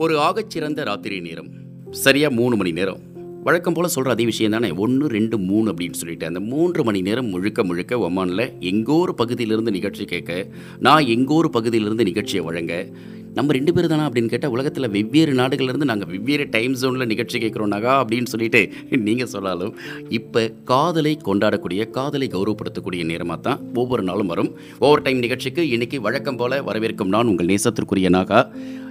ஒரு ஆகச்சிறந்த ராத்திரி நேரம். சரியாக மூணு மணி நேரம். வழக்கம் போல் சொல்கிற அதே விஷயம் தானே? ஒன்று ரெண்டு மூணு அப்படின்னு சொல்லிட்டு அந்த மூன்று மணி நேரம் முழுக்க முழுக்க ஒமானில் எங்கோ ஒரு பகுதியிலிருந்து நிகழ்ச்சி கேட்க நான் எங்கோ ஒரு பகுதியிலிருந்து நிகழ்ச்சியை வழங்க நம்ம ரெண்டு பேர் தானா அப்படின்னு கேட்டால் உலகத்தில் வெவ்வேறு நாடுகள்லேருந்து நாங்கள் வெவ்வேறு டைம் ஜோனில் நிகழ்ச்சி கேட்குறோம்னாக்கா அப்படின்னு சொல்லிட்டு நீங்கள் சொன்னாலும் இப்போ காதலை கொண்டாடக்கூடிய காதலை கௌரவப்படுத்தக்கூடிய நேரமாக தான் ஒவ்வொரு நாளும் வரும். ஓவர் டைம் நிகழ்ச்சிக்கு இன்னைக்கு வழக்கம் போல வரவேற்கும் நான் உங்கள் நேசத்திற்குரிய நாகா.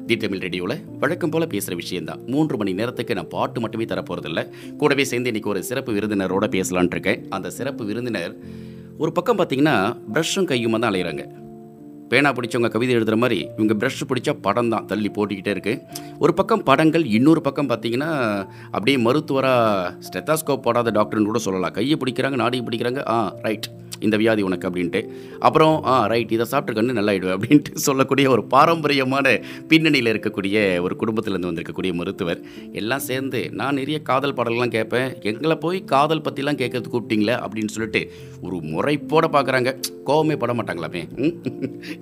தி தமிழ் ரேடியோவில் வழக்கம் போல் பேசுகிற விஷயம்தான். மூன்று மணி நேரத்துக்கு நான் பாட்டு மட்டுமே தரப்போகிறதில்ல கூடவே சேர்ந்து இன்னைக்கு ஒரு சிறப்பு விருந்தினரோட பேசலான் இருக்கேன். அந்த சிறப்பு விருந்தினர் ஒரு பக்கம் பார்த்தீங்கன்னா ப்ரஷ்ஷும் கையுமா தான் அலையிறாங்க. பேனா பிடிச்சவங்க கவிதை எழுதுகிற மாதிரி இவங்க ப்ரஷ் பிடிச்சா படம் தான் தள்ளி போட்டுக்கிட்டே இருக்குது ஒரு பக்கம் படங்கள் இன்னொரு பக்கம் பார்த்தீங்கன்னா அப்படியே மருத்துவராக ஸ்டெத்தாஸ்கோப் போடாத டாக்டர்னு கூட சொல்லலாம். கையை பிடிக்கிறாங்க நாடியை பிடிக்கிறாங்க. ஆ ரைட் இந்த வியாதி உனக்கு அப்படின்ட்டு. அப்புறம் ஆ ரைட் இதை சாப்பிட்டு கண்ணு நல்லாயிடுவேன் அப்படின்ட்டு சொல்லக்கூடிய ஒரு பாரம்பரியமான பின்னணியில் இருக்கக்கூடிய ஒரு குடும்பத்திலேருந்து வந்திருக்கக்கூடிய மருத்துவர். எல்லாம் சேர்ந்து நான் நிறைய காதல் பாடல்கள்லாம் கேட்பேன். எங்களை போய் காதல் பற்றிலாம் கேட்கறது கூப்பிட்டீங்களே அப்படின்னு சொல்லிட்டு ஒரு முறைப்போட பார்க்குறாங்க கோவமே பட மாட்டாங்களாமே?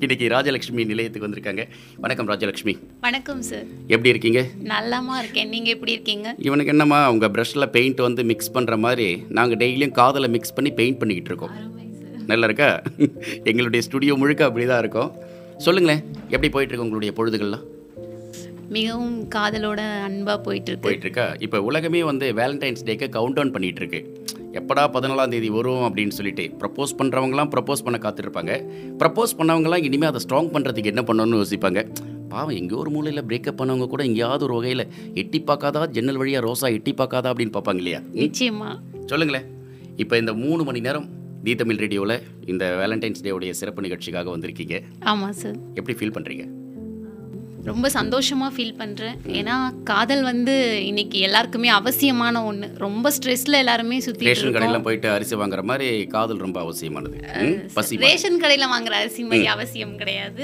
இன்னைக்கு ராஜலக்ஷ்மி நிலையத்துக்கு வந்திருக்காங்க. வணக்கம் ராஜலக்ஷ்மி வணக்கம் சார் எப்படி இருக்கீங்க? நல்லாமா இருக்கேன். நீங்க எப்படி இருக்கீங்க? இவனுக்கு என்னம்மா உங்கள் ப்ரஷ்ஷில் பெயிண்ட் வந்து மிக்ஸ் பண்ணுற மாதிரி நாங்கள் டெய்லியும் காதலை மிக்ஸ் பண்ணி பெயிண்ட் பண்ணிக்கிட்டு இருக்கோம். நல்லா இருக்கா? எங்களுடைய ஸ்டுடியோ முழுக்க அப்படி தான் இருக்கும். சொல்லுங்களேன் எப்படி போயிட்டு இருக்கு உங்களுடைய பொழுதுகள்லாம்? மிகவும் காதலோட அன்பா போயிட்டு இருக்கு போயிட்டு இருக்கா இப்போ உலகமே வந்து வேலண்டைன்ஸ் டேக்கு கவுண்ட் டவுன் பண்ணிட்டு இருக்கு எப்படா பதினாலாம் தேதி வரும் அப்படின்னு சொல்லிட்டு ப்ரப்போஸ் பண்ணுறவங்களாம் ப்ரப்போஸ் பண்ண காத்திருப்பாங்க. ப்ரப்போஸ் பண்ணவங்களாம் இனிமேல் அதை ஸ்ட்ராங் பண்ணுறதுக்கு என்ன பண்ணணும்னு யோசிப்பாங்க. பாவம் எங்கேயோ ஒரு மூலையில் பிரேக்கப் பண்ணவங்க கூட எங்கேயாவது ஒரு வகையில் எட்டி பார்க்காதா ஜன்னல் வழியாக ரோசா எட்டி பார்க்காதா அப்படின்னு பார்ப்பாங்க இல்லையா? நிச்சயமா. சொல்லுங்களேன் இப்போ இந்த மூணு மணி நேரம் தி தமிழ் ரேடியோவில் இந்த வேலண்டைன்ஸ் டேவுடைய சிறப்பு நிகழ்ச்சிக்காக வந்திருக்கீங்க. ஆமா சார் எப்படி ஃபீல் பண்ணுறீங்க ரொம்ப சந்தோஷமா ஃபீல் பண்றேன். ஏன்னா காதல் வந்து இன்னைக்கு எல்லாருக்குமே அவசியமான ஒண்ணு. ரொம்ப ஸ்ட்ரெஸ்ல எல்லாருமே சுத்திட்டு ரேஷன் கடையில் போயிட்டு அரிசி வாங்குற மாதிரி காதல் ரொம்ப அவசியமானது? பசி ரேஷன் கடையில வாங்குற அரிசி மாதிரி அவசியம் கிடையாது.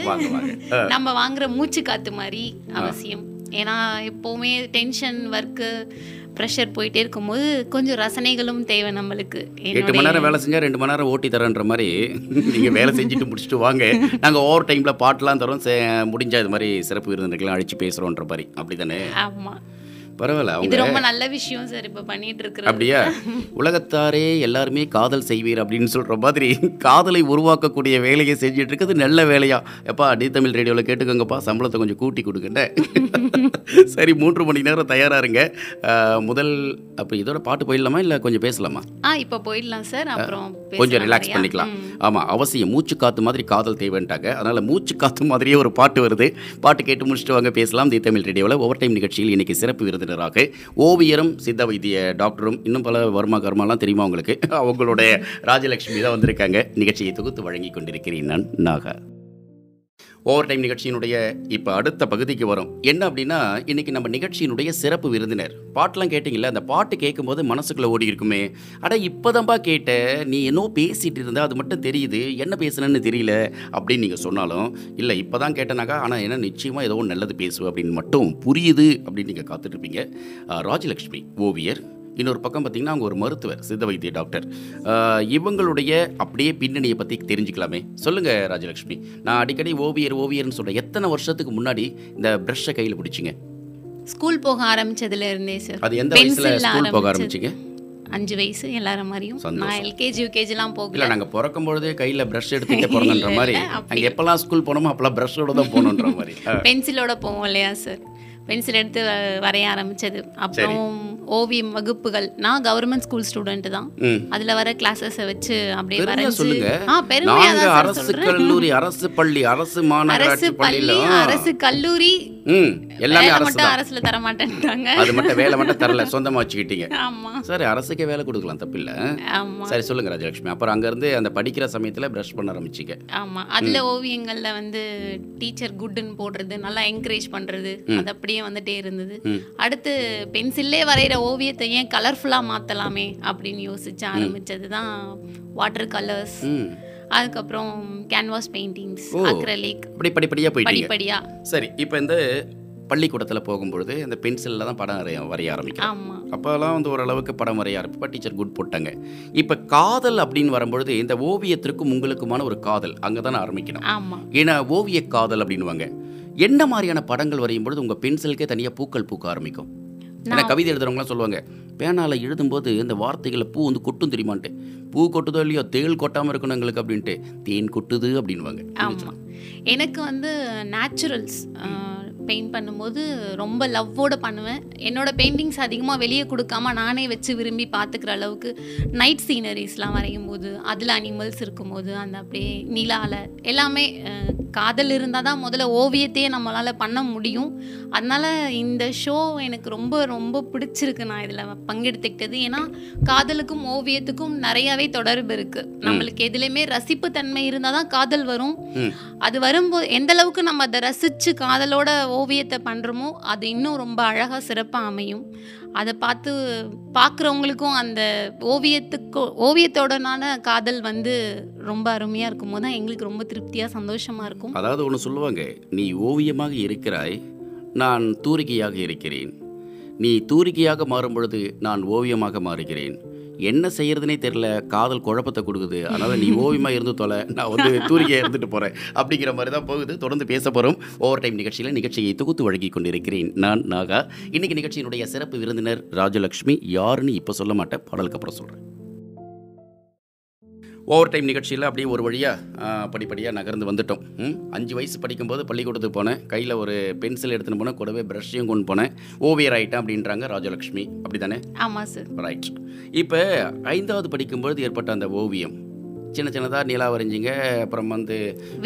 நம்ம வாங்குற மூச்சு காத்து மாதிரி அவசியம். ஏன்னா எப்போவுமே டென்ஷன் ஒர்க்கு ப்ரெஷர் போயிட்டே இருக்கும்போது கொஞ்சம் ரசனைகளும் தேவை நம்மளுக்கு. எட்டு மணி நேரம் வேலை செஞ்சா ரெண்டு மணி நேரம் ஓட்டி தரேன்ற மாதிரி நீங்க வேலை செஞ்சுட்டு முடிச்சுட்டு வாங்க. நாங்க ஓவர் டைம்ல பாட்டுலாம் தரோம். சே- முடிஞ்சா இது மாதிரி சிறப்பு விருந்தினர்கள்லாம் அழைச்சு பேசுறோன்ற மாதிரி. அப்படிதானே? ஆமா. பரவாயில்ல அவங்க இது ரொம்ப நல்ல விஷயம் சார் இப்ப பண்ணிட்டு இருக்கிறது அப்படியா? உலகத்தாரே எல்லாருமே காதல் செய்வீர் அப்படின்னு சொல்ற மாதிரி காதலை உருவாக்கக்கூடிய வேலையை செஞ்சுட்டு இருக்கிறது நல்ல வேலையா? எப்பா டி தமிழ் ரேடியோவில் கேட்டுக்கோங்கப்பா சம்பளத்தை கொஞ்சம் கூட்டி கொடுங்கண்ணே சரி மூன்று மணி நேரம் தயாரா இருங்க. முதல் அப்போ இதோட பாட்டு போயிடலாமா இல்லை கொஞ்சம் பேசலாமா? ஆ இப்ப போயிடலாம் சார் அப்புறம் கொஞ்சம் ரிலாக்ஸ். பண்ணிக்கலாம். ஆமாம் அவசியம் மூச்சு காத்து மாதிரி காதல் தேவைன்ட்டாங்க. அதனால மூச்சு காத்து மாதிரியே ஒரு பாட்டு வருது. பாட்டு கேட்டு முடிச்சுட்டு வாங்க பேசலாம். தி தமிழ் ரேடியோவில் ஓவர் டைம் நிகழ்ச்சியில் இன்னைக்கு சிறப்பு விருந்தினராக ஓவியரும் சித்த வைத்திய டாக்டரும் இன்னும் பல வர்மா கர்மாலாம் தெரியுமா உங்களுக்கு? அவங்களுடைய ராஜலட்சுமி தான் வந்திருக்காங்க. நிகழ்ச்சியை தொகுத்து வழங்கி கொண்டிருக்கிறேன் நான் நாகா. ஓவர் டைம் நிகழ்ச்சியினுடைய இப்போ அடுத்த பகுதிக்கு வரும். என்ன அப்படின்னா இன்றைக்கி நம்ம நிகழ்ச்சியினுடைய சிறப்பு விருந்தினர். பாட்டெலாம் கேட்டிங்கல்ல அந்த பாட்டு கேட்கும்போது மனசுக்குள்ளே ஓடி இருக்குமே. அட இப்போதான்ப்பா கேட்ட நீ என்னோ பேசிகிட்டு இருந்தால் அது மட்டும் தெரியுது. என்ன பேசுனேன்னு தெரியல அப்படின்னு நீங்கள் சொன்னாலும் இல்லை இப்போ தான் கேட்டனாக்கா ஆனால் என்ன நிச்சயமாக ஏதோ ஒன்று நல்லது பேசுவேன் அப்படின்னு மட்டும் புரியுது அப்படின்னு நீங்கள் காத்துட்ருப்பீங்க ராஜலக்ஷ்மி ஓவியர் இன்னொரு பக்கம் பார்த்தீங்கன்னா அவங்க ஒரு மருத்துவர் சித்த வைத்திய டாக்டர். இவங்களுடைய அப்படியே பின்னணியை பற்றி தெரிஞ்சுக்கலாமே. சொல்லுங்கள் ராஜலக்ஷ்மி நான் அடிக்கடி ஓவியர் ஓவியர்னு சொல்கிறேன் எத்தனை வருஷத்துக்கு முன்னாடி இந்த ப்ரஷ்ஷை கையில் பிடிச்சிங்க? ஸ்கூல் போக ஆரம்பிச்சதுல இருந்தே சார். அது எந்த வயசில் ஸ்கூல் போக. ஆரம்பிச்சிங்க? அஞ்சு வயசு எல்லாரும் மாதிரியும். நான் எல்கேஜி யூகேஜிலாம் இல்லை போகல நாங்கள் பிறக்கும் பொழுதே கையில் ப்ரஷ் எடுத்துகிட்டே பிறந்தன்ற இல்ல, மாதிரி. இல்ல. நாங்கள் எப்போல்லாம் ஸ்கூல் போனோமோ அப்போல்லாம் ப்ரஷ்ஷோட தான் போகணுன்ற மாதிரி. பென்சிலோட போவோம் இல்லையா சார்? பென்சில் எடுத்து வரைய ஆரம்பிச்சது. அப்புறம் ஓவியம் வகுப்புகள். நான் கவர்மெண்ட் ஸ்கூல் ஸ்டூடெண்ட் தான். அதுல வர கிளாஸஸை வச்சு அப்படியே வரைஞ்சு சொல்லுங்க. ஆ பெருமையா நாங்க தான் சார் அரசு கல்லூரி அரசு பள்ளி அரசு அரசு பள்ளி அரசு கல்லூரி. எல்லாமே அரசு மட்டும் அரசுல தர மாட்டேன்ட்டாங்க. அது மட்டும் வேலை மட்டும் தரல சொந்தமா வச்சுக்கிட்டீங்க. ஆமா. சரி அரசுக்கே வேலை கொடுக்கலாம் தப்பில்ல. ஆமா. சரி சொல்லுங்க ராஜலட்சுமி. அப்புறம் அங்க இருந்து அந்த படிக்கிற சமயத்துல பிரஷ் பண்ண ஆரம்பிச்சிங்க. ஆமா. அதுல ஓவியங்கள்ல வந்து டீச்சர் குட்னு போடுறது நல்லா என்கரேஜ் பண்றது அது அப்படியே வந்துட்டே இருந்தது. அடுத்து பென்சில்லே வரைகிற ஓவியத்தை ஏன் கலர்ஃபுல்லா மாத்தலாமே அப்படின்னு யோசிச்சு ஆரம்பிச்சது தான் வாட்டர் கலர்ஸ் அதுக்கப்புறம் கேன்வாஸ் பெயிண்டிங்ஸ். அக்ரலிக் அப்படி படிப்படியா போயிட்டீங்க. படிப்படியா. சரி இப்போ இந்த பள்ளிக்கூடத்தில் போகும்பொழுது இந்த பென்சிலில் தான் படம் வரைய வரைய ஆரம்பிக்கிறோம். ஆமா. அப்போல்லாம் வந்து ஓரளவுக்கு படம் வரைய ஆரம்பிப்பா டீச்சர் குட் போட்டாங்க. இப்போ காதல் அப்படின்னு வரும்பொழுது இந்த ஓவியத்திற்கும் உங்களுக்குமான ஒரு காதல் அங்கே தானே ஆரம்பிக்கணும் ஏன்னா ஓவிய காதல் அப்படின்னுவாங்க. என்ன மாதிரியான படங்கள் வரையும் பொழுது உங்கள் பென்சிலுக்கே தனியாக பூக்கள் பூக்க ஆரம்பிக்கும்? ஏன்னா கவிதை எழுதுறவங்களாம் சொல்லுவாங்க பேனால எழுதும்போது இந்த வார்த்தைகளை பூ வந்து கொட்டும் தெரியுமான்ட்டு. பூ கொட்டுதோ இல்லையோ தேள் கொட்டாமல் இருக்கணும் எங்களுக்கு அப்படின்ட்டு. தேன் கொட்டுது அப்படின்வாங்க ஆமாம் எனக்கு வந்து நேச்சுரல்ஸ் பெயிண்ட் பண்ணும்போது ரொம்ப லவ்வோட பண்ணுவேன். என்னோட பெயிண்டிங்ஸ் அதிகமாக வெளியே கொடுக்காம நானே வச்சு விரும்பி பார்த்துக்கிற அளவுக்கு நைட் சீனரிஸ்லாம் வரையும் போது அதில் அனிமல்ஸ் இருக்கும்போது அந்த அப்படியே நிலால எல்லாமே காதல் இருந்தால் தான் முதல்ல ஓவியத்தையே நம்மளால் பண்ண முடியும். அதனால் இந்த ஷோ எனக்கு ரொம்ப ரொம்ப பிடிச்சிருக்கு. நான் இதில் பங்கெடுத்துக்கிட்டது. ஏன்னா காதலுக்கும் ஓவியத்துக்கும் நிறையாவே தொடர்பு இருக்குது நம்மளுக்கு எதுலேயுமே ரசிப்பு தன்மை இருந்தால் தான் காதல் வரும். அது வரும்போது எந்த அளவுக்கு நம்ம அதை ரசித்து காதலோட ஓவியத்தை பண்ணுறோமோ அது இன்னும் ரொம்ப அழகாக சிறப்பாக அமையும். அதை பார்த்து பார்க்குறவங்களுக்கும் அந்த ஓவியத்துக்கு ஓவியத்தோடனான காதல் வந்து ரொம்ப அருமையாக இருக்கும் போது தான் எங்களுக்கு ரொம்ப திருப்தியாக சந்தோஷமாக இருக்கும். அதாவது ஒன்று சொல்லுவாங்க நீ ஓவியமாக இருக்கிறாய் நான் தூரிகையாக இருக்கிறேன். நீ தூரிகையாக மாறும் பொழுது நான் ஓவியமாக மாறுகிறேன். என்ன செய்யறதுனே தெரியல. காதல் குழப்பத்தை கொடுக்குது. அதனால் நீ ஓவியமாக இருந்து தொலை. நான் வந்து தூரிகையாக இருந்துட்டு போகிறேன் அப்படிங்கிற மாதிரி தான் போகுது. தொடர்ந்து பேச போகிறோம் ஓவர் டைம் நிகழ்ச்சியில் நிகழ்ச்சியை தொகுத்து வழங்கி கொண்டிருக்கிறேன் நான் நாகா. இன்னைக்கு நிகழ்ச்சியினுடைய சிறப்பு விருந்தினர் ராஜலக்ஷ்மி. யாருன்னு இப்போ சொல்ல மாட்டேன். பாடலுக்கு அப்புறம் சொல்கிறேன் ஓவர் டைம் நிகழ்ச்சியில் அப்படியே ஒரு வழியாக படிப்படியாக நகர்ந்து வந்துட்டோம்? அஞ்சு வயசு படிக்கும்போது பள்ளிக்கூடத்துக்கு போனேன். கையில் ஒரு பென்சில் எடுத்துன்னு போனேன். கூடவே ப்ரஷ்ஷையும் கொண்டு போனேன். ஓவியர் ஆயிட்டேன் அப்படின்றாங்க ராஜலக்ஷ்மி. அப்படி தானே ஆமாம் சார் ரைட் இப்போ ஐந்தாவது படிக்கும்பொழுது ஏற்பட்ட அந்த ஓவியம். சின்ன சின்னதாக நிலா வரைஞ்சிங்க அப்புறம் வந்து.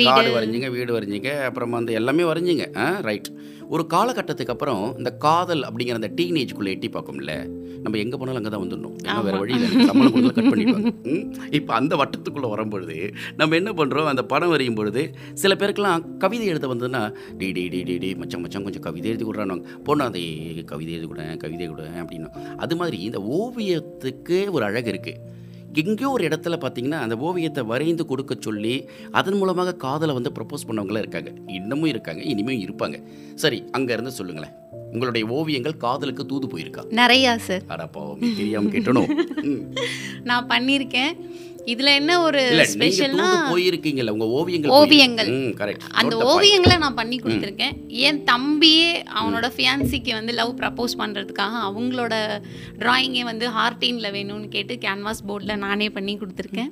காடு வரைஞ்சிங்க வீடு வரைஞ்சிங்க அப்புறம் வந்து எல்லாமே வரைஞ்சிங்க. ஆ ரைட் ஒரு காலகட்டத்துக்கு அப்புறம் இந்த காதல் அப்படிங்கிற அந்த டீனேஜ்குள்ளே எட்டி பார்க்கும்ல நம்ம எங்கே போனாலும் அங்கே தான் வந்துடணும். ஏன்னா வேறு வழியில் சம்பளம் கொடுத்து கட் பண்ணிடுவாங்க? இப்போ அந்த வட்டத்துக்குள்ளே வரும்பொழுது நம்ம என்ன பண்ணுறோம் அந்த படம் வரையும் பொழுது சில பேருக்கெல்லாம் கவிதை எழுத வந்ததுன்னா டி டி டி டி டி மச்சான் மச்சான் கொஞ்சம் கவிதை எழுதி கொடுறானுவாங்க பொண்ணு அதை கவிதை எழுதி கூட கவிதை கூட அப்படின்னு அது மாதிரி இந்த ஓவியத்துக்கு ஒரு அழகு இருக்குது எங்கேயோ ஒரு இடத்துல பார்த்தீங்கன்னா அந்த ஓவியத்தை வரைந்து கொடுக்க சொல்லி அதன் மூலமாக காதலை வந்து ப்ரப்போஸ் பண்ணவங்களாம் இருக்காங்க. இன்னமும் இருக்காங்க இனிமேல் இருப்பாங்க. சரி அங்கேருந்து சொல்லுங்களேன். உங்களுடைய ஓவியங்கள் காதலுக்கு தூது போயிருக்கா? நிறையா சார் அடப்பா தெரியாமல் கேட்டணும். நான் பண்ணியிருக்கேன். இதில் என்ன ஒரு ஸ்பெஷல்னா போயிருக்கீங்கல்ல உங்க ஓவியங்கள் ஓவியங்கள். கரெக்ட் அந்த ஓவியங்களை நான் பண்ணி கொடுத்துருக்கேன். என் தம்பியே அவனோட ஃபியான்சிக்கு வந்து லவ் ப்ரப்போஸ் பண்ணுறதுக்காக அவங்களோட டிராயிங்கே வந்து ஹார்டின்ல வேணும்னு கேட்டு கேன்வாஸ் போர்டில் நானே பண்ணி கொடுத்துருக்கேன்.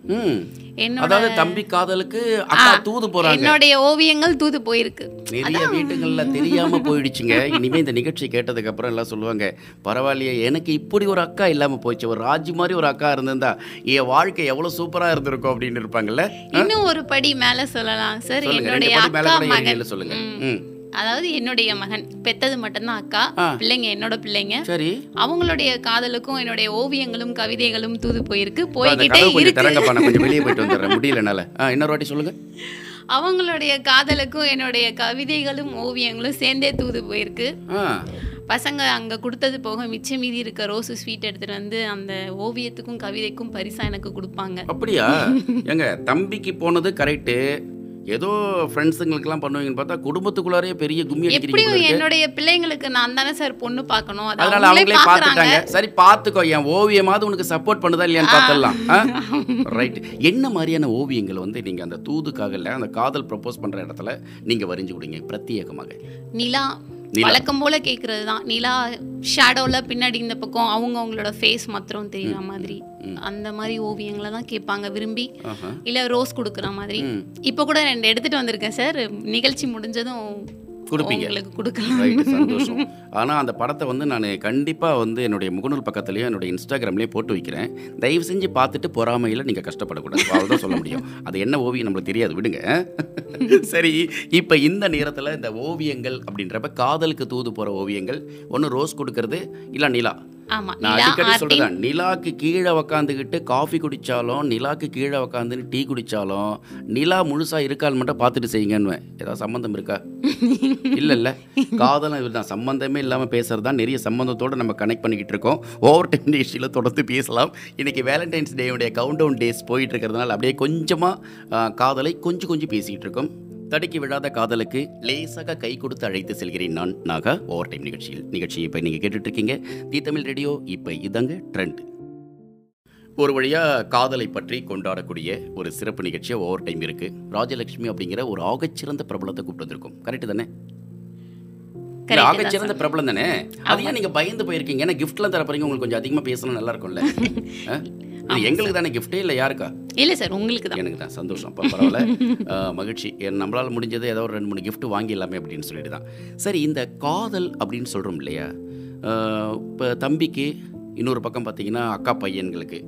என்னோட தம்பி காதலுக்கு அக்கா தூது போறாங்க. என்னுடைய ஓவியங்கள் தூது போயிருக்கு. நிறைய வீட்டுகள்ல தெரியாம போயிடுச்சுங்க. இனிமே இந்த நிகழ்ச்சி கேட்டதுக்கு அப்புறம் எல்லாம் சொல்லுவாங்க பரவாயில்லையே எனக்கு இப்படி ஒரு அக்கா இல்லாம போச்சு. ஒரு ராஜி மாதிரி ஒரு அக்கா இருந்திருந்தா என் வாழ்க்கை எவ்வளவு சூப்பரா இருந்திருக்கும் அப்படின்னு இருப்பாங்கல்ல? இன்னும் ஒரு படி மேல சொல்லலாம் சார். என்னுடைய அக்கா மகன். சொல்லுங்க. அதாவது என்னுடைய மகன். பெத்தது மட்டும்தான் அக்கா. பிள்ளைங்க என்னோட பிள்ளைங்க. சரி. அவங்களுடைய காதலுக்கும் என்னுடைய ஓவியங்களும் கவிதைகளும் தூது போயிருக்கு. போய்கிட்டே இருக்கு. வெளியே போயிட்டு வந்துடுறேன். முடியல என்னால. ஆ, இன்னொரு வாட்டி சொல்லுங்க. அவங்களுடைய காதலுக்கும் என்னுடைய கவிதைகளும் ஓவியங்களும் சேர்ந்தே தூது போயிருக்கு. பசங்க அங்கே கொடுத்தது போக மிச்சம் மீதி இருக்க ரோஸு ஸ்வீட் எடுத்துட்டு வந்து அந்த ஓவியத்துக்கும் கவிதைக்கும் பரிசா எனக்கு கொடுப்பாங்க. அப்படியா? ஏங்க தம்பிக்கு போனது கரெக்டு ஏதோ ஃப்ரெண்ட்ஸுங்களுக்கெல்லாம் பண்ணுவீங்கன்னு பார்த்தா குடும்பத்துக்குள்ளாரே பெரிய கும்மி எப்படியும். என்னுடைய பிள்ளைங்களுக்கு நான் தானே சார் பொண்ணு பார்க்கணும். அது அதனால அவங்களே பார்த்துட்டாங்க. சரி பார்த்துக்கோ. என் ஓவியமாவது உனக்கு சப்போர்ட் பண்ணுதா இல்லையான்னு பார்த்துடலாம். ரைட் என்ன மாதிரியான ஓவியங்கள் வந்து நீங்க அந்த தூதுக்காக இல்ல அந்த காதல் ப்ரப்போஸ் பண்ற இடத்துல நீங்க வரைஞ்சு கொடுங்க பிரத்யேகமாக? நிலா. வழக்கம் போல கேட்கறது தான் நிலா ஷேடோல பின்னாடி இந்த பக்கம் அவங்க அவங்களோட ஃபேஸ் மாத்திரம் தெரியுற மாதிரி. அந்த மாதிரி ஓவியங்களை தான் கேட்பாங்க விரும்பி. இல்ல ரோஸ் கொடுக்குற மாதிரி. இப்போ கூட ரெண்டு எடுத்துட்டு வந்திருக்கேன் சார். நிகழ்ச்சி முடிஞ்சதும் கொடுப்பீங்க. உங்களுக்கு கொடுக்கலாம். ரைட் சந்தோஷம். ஆனால் அந்த படத்தை வந்து நான் கண்டிப்பாக வந்து என்னுடைய முகநூல் பக்கத்துலேயும் என்னுடைய இன்ஸ்டாகிராம்லேயும் போட்டு வைக்கிறேன். தயவு செஞ்சு பார்த்துட்டு பொறாமையில் நீங்கள் கஷ்டப்படக்கூடாது. அவ்வளோதான் சொல்ல முடியும். அது என்ன ஓவியம் நம்மளுக்கு தெரியாது. விடுங்க. சரி இப்போ இந்த நேரத்தில் இந்த ஓவியங்கள் அப்படின்றப்ப காதலுக்கு தூது போகிற ஓவியங்கள் ஒன்று ரோஸ் கொடுக்கறது இல்லை நிலா? நான் அடிக்கடி சொல்றேன் நிலாக்கு கீழே உக்காந்துக்கிட்டு காஃபி குடிச்சாலும் நிலாக்கு கீழே உக்காந்துன்னு டீ குடிச்சாலும் நிலா முழுசா இருக்கால் மட்டும் பார்த்துட்டு செய்யுங்கன்னு ஏதாவது சம்மந்தம் இருக்கா? இல்ல இல்ல காதலும் இதுதான் சம்மந்தமே இல்லாம பேசுறது தான் நிறைய சம்மந்தத்தோட நம்ம கனெக்ட் பண்ணிக்கிட்டு இருக்கோம். ஓவர் டைம் டேஸ்டில் தொடர்ந்து பேசலாம். இன்னைக்கு வேலண்டைன்ஸ் டேவுடைய கவுண்ட் டவுன் டேஸ் போயிட்டு இருக்கிறதுனால அப்படியே கொஞ்சமா ஆ, காதலை கொஞ்சம் கொஞ்சம் பேசிக்கிட்டு இருக்கோம். தடுக்கி விழாத காதலுக்கு லேசாக கை கொடுத்து அழைத்து செல்கிறேன் நான் நாகா. ஓவர் டைம் நிகழ்ச்சியில். நிகழ்ச்சியை இப்போ நீங்கள் கேட்டுட்டு இருக்கீங்க தி தமிழ் ரேடியோ இப்போ இதாங்க ட்ரெண்ட் ஒரு வழியாக காதலை பற்றி கொண்டாடக்கூடிய ஒரு சிறப்பு நிகழ்ச்சியாக ஓவர் டைம் இருக்குது ராஜலட்சுமி அப்படிங்கிற ஒரு ஆகச்சிறந்த பிரபலத்தை கூப்பிட்டு வந்திருக்கோம். கரெக்டு தானே? இல்ல, Correct ஆகச் சிறந்த பிரபலம் தானே? அது ஏன் நீங்க பயந்து போயிருக்கீங்க. ஏன்னா கிஃப்ட்லாம் தர போறீங்க. உங்களுக்கு கொஞ்சம் அதிகமா பேசணும் நல்லா இருக்கும்ல. எங்களுக்கு தானே கிஃப்டே இல்லை யாருக்கா? இல்லை சார் உங்களுக்கு தான். எனக்கு தான். சந்தோஷம். அப்போ பரவாயில்ல. மகிழ்ச்சி. நம்மளால் முடிஞ்சது ஏதோ ஒரு ரெண்டு மூணு gift வாங்கிடலாமே அப்படின்னு சொல்லிட்டு தான். சரி இந்த காதல் அப்படின்னு சொல்கிறோம் இல்லையா? இப்போ தம்பிக்கு இன்னொரு பக்கம் பார்த்தீங்கன்னா அக்கா பையன்களுக்கு.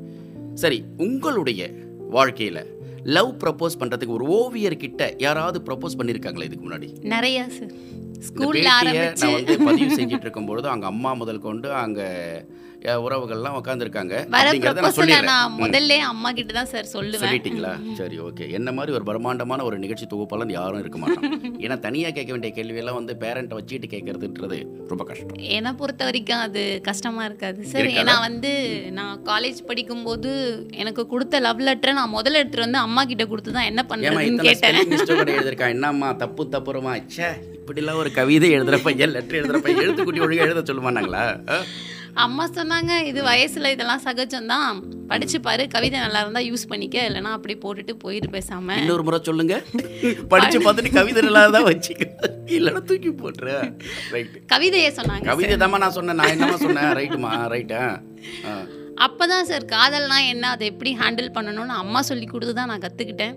சரி உங்களுடைய வாழ்க்கையில் லவ் ப்ரப்போஸ் பண்ணுறதுக்கு ஒரு ஓவியர்கிட்ட யாராவது ப்ரப்போஸ் பண்ணியிருக்காங்களா இதுக்கு முன்னாடி? நிறையா சார். ஸ்கூல்ல நான் வந்து பதிவு செஞ்சுட்டு இருக்கும்பொழுது அங்கே அம்மா முதல் கொண்டு அங்கே உறவுகள்லாம் உட்காந்துருக்காங்க நான் முதல்ல அம்மா கிட்ட தான் சார் சொல்லுவேன். சொல்லிட்டீங்களா? சரி ஓகே. என்ன மாதிரி ஒரு பிரம்மாண்டமான ஒரு நிகழ்ச்சி தொகுப்பாளர் யாரும் இருக்க மாட்டாங்க ஏன்னா தனியாக கேட்க வேண்டிய கேள்வியெல்லாம் வந்து பேரண்ட்டை வச்சுட்டு கேட்கறதுன்றது ரொம்ப கஷ்டம். என்னை பொறுத்த வரைக்கும் அது கஷ்டமா இருக்காது சார்? ஏன்னா வந்து நான் காலேஜ் படிக்கும்போது எனக்கு கொடுத்த லவ் லெட்டரை நான் முதல்ல எடுத்துட்டு வந்து அம்மா கிட்ட கொடுத்து தான் என்ன இத்தனை கேட்டேன். எழுதிருக்கா என்னம்மா தப்பு தப்புறமா? ச்சே இப்படிலாம் ஒரு கவிதை எழுதுற பையன் லெட்டர் எழுதுற பையன் எழுத்துக்குட்டி ஒழுங்கா எழுத சொல்லுவானாங்களா? அம்மா சொன்னாங்க இது வயசுல இதெல்லாம் சகஜம்தான். படிச்சு பாரு கவிதை நல்லா இருந்தா யூஸ் பண்ணிக்க இல்லைன்னா அப்படி போட்டுட்டு போயிட்டு பேசாம. இன்னொரு முறை சொல்லுங்க. படிச்சு பார்த்துட்டு கவிதை நல்லா தான் வச்சுக்க. இல்லைன்னா தூக்கி போட்டுற ரைட்டு கவிதையை சொன்னாங்க கவிதை தாம்மா நான் சொன்னேன். நான் என்னம்மா சொன்னேன்? ரைட்டுமா ரைட்டா அப்பதான் சார் காதல்னா என்ன? அதை எப்படி ஹேண்டில் பண்ணணும்னு அம்மா சொல்லி கொடுத்து தான் நான் கற்றுக்கிட்டேன்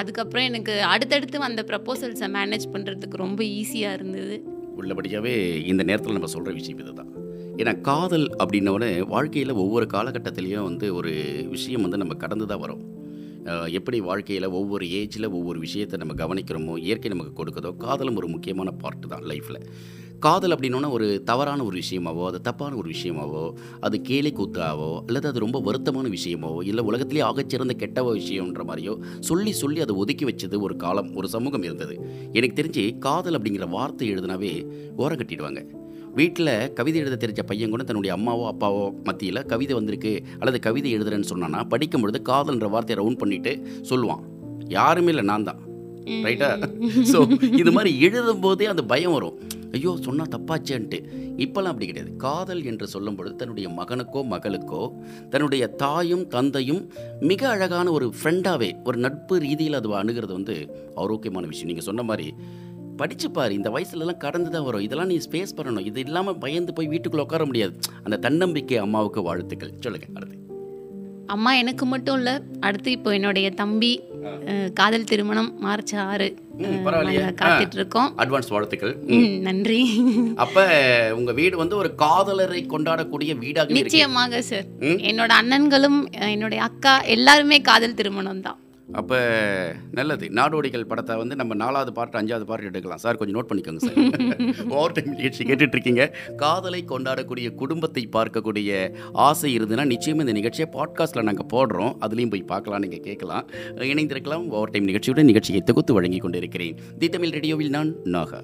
அதுக்கப்புறம் எனக்கு அடுத்தடுத்து வந்த ப்ரப்போசல்ஸை மேனேஜ் பண்ணுறதுக்கு ரொம்ப ஈஸியாக இருந்தது. உள்ளபடியாகவே இந்த நேரத்தில் நம்ம சொல்கிற விஷயம் இதுதான். ஏன்னா காதல் அப்படின்னோடனே வாழ்க்கையில் ஒவ்வொரு காலகட்டத்திலையும் வந்து ஒரு விஷயம் வந்து நம்ம கடந்து தான் வரோம். எப்படி வாழ்க்கையில் ஒவ்வொரு ஏஜில் ஒவ்வொரு விஷயத்தை நம்ம கவனிக்கிறோமோ இயற்கை நமக்கு கொடுக்குதோ காதலும் ஒரு முக்கியமான பார்ட்டு தான் லைஃப்பில் காதல் அப்படின்னோன்னா ஒரு தவறான ஒரு விஷயமாவோ அது தப்பான ஒரு விஷயமாவோ அது கேலி கூத்தாவோ அல்லது அது ரொம்ப வருத்தமான விஷயமாவோ இல்லை உலகத்திலே ஆகச்சிறந்த கெட்ட விஷயம்ன்ற மாதிரியோ சொல்லி சொல்லி அதை ஒதுக்கி வச்சது ஒரு காலம் ஒரு சமூகம் இருந்தது. எனக்கு தெரிஞ்சு காதல் அப்படிங்கிற வார்த்தை எழுதினாவே ஓரம் கட்டிடுவாங்க வீட்டில் கவிதை எழுத தெரிஞ்ச பையன் கூட தன்னுடைய அம்மாவோ அப்பாவோ மத்தியில் கவிதை வந்திருக்கு அல்லது கவிதை எழுதுறேன்னு சொன்னான்னா படிக்கும் பொழுது காதல்ன்ற வார்த்தையை ரவுண்ட் பண்ணிட்டு சொல்லுவான். யாருமே இல்லை நான் தான். ரைட்டா ஸோ இது மாதிரி எழுதும் போதே அந்த பயம் வரும். ஐயோ சொன்னால் தப்பாச்சேன்ட்டு. இப்போல்லாம் அப்படி கிடையாது. காதல் என்று சொல்லும் பொழுது தன்னுடைய மகனுக்கோ மகளுக்கோ தன்னுடைய தாயும் தந்தையும் மிக அழகான ஒரு ஃப்ரெண்டாகவே ஒரு நட்பு ரீதியில் அது அணுகிறது வந்து ஆரோக்கியமான விஷயம். நீங்கள் சொன்ன மாதிரி படிச்சு பாரு இந்த வயசுலலாம் கடந்து தான் வரும். இதெல்லாம் நீ ஸ்பேஸ் பண்ணணும். இது இல்லாமல் பயந்து போய் வீட்டுக்குள்ளே உட்கார முடியாது. அந்த தன்னம்பிக்கை அம்மாவுக்கு வாழ்த்துக்கள். சொல்லுங்க அடுத்து. அம்மா எனக்கு மட்டும் இல்லை அடுத்து இப்போ என்னுடைய தம்பி காதல் திருமணம் மார்ச் ஆறு காத்துட்டு இருக்கோம். அட்வான்ஸ் வாழ்த்துக்கள். நன்றி. அப்ப உங்க வீடு வந்து ஒரு காதலரை கொண்டாடக்கூடிய வீடாக நிச்சயமாக சார். என்னோட அண்ணன்களும் என்னுடைய அக்கா எல்லாருமே காதல் திருமணம் தான் அப்ப நல்லது. நாடோடிகள் படத்தை வந்து நம்ம நாலாவது பார்ட் அஞ்சாவது பார்ட் எடுக்கலாம். சார் கொஞ்சம் நோட் பண்ணிக்கோங்க சார். ஓவர் டைம் நிகழ்ச்சி கேட்டுட்டு இருக்கீங்க காதலை கொண்டாடக்கூடிய குடும்பத்தை பார்க்கக்கூடிய ஆசை இருந்ததுன்னா நிச்சயம் இந்த நிகழ்ச்சியை பாட்காஸ்ட்டில் நாங்கள் போடுறோம். அதுலேயும் போய் பார்க்கலாம் நீங்கள் கேட்கலாம். இணைந்திருக்கலாம். ஓவர் டைம் நிகழ்ச்சியுடன் நிகழ்ச்சியை தொகுத்து வழங்கி கொண்டிருக்கிறேன். தி தமிழ் ரேடியோவில் நான் நாகா.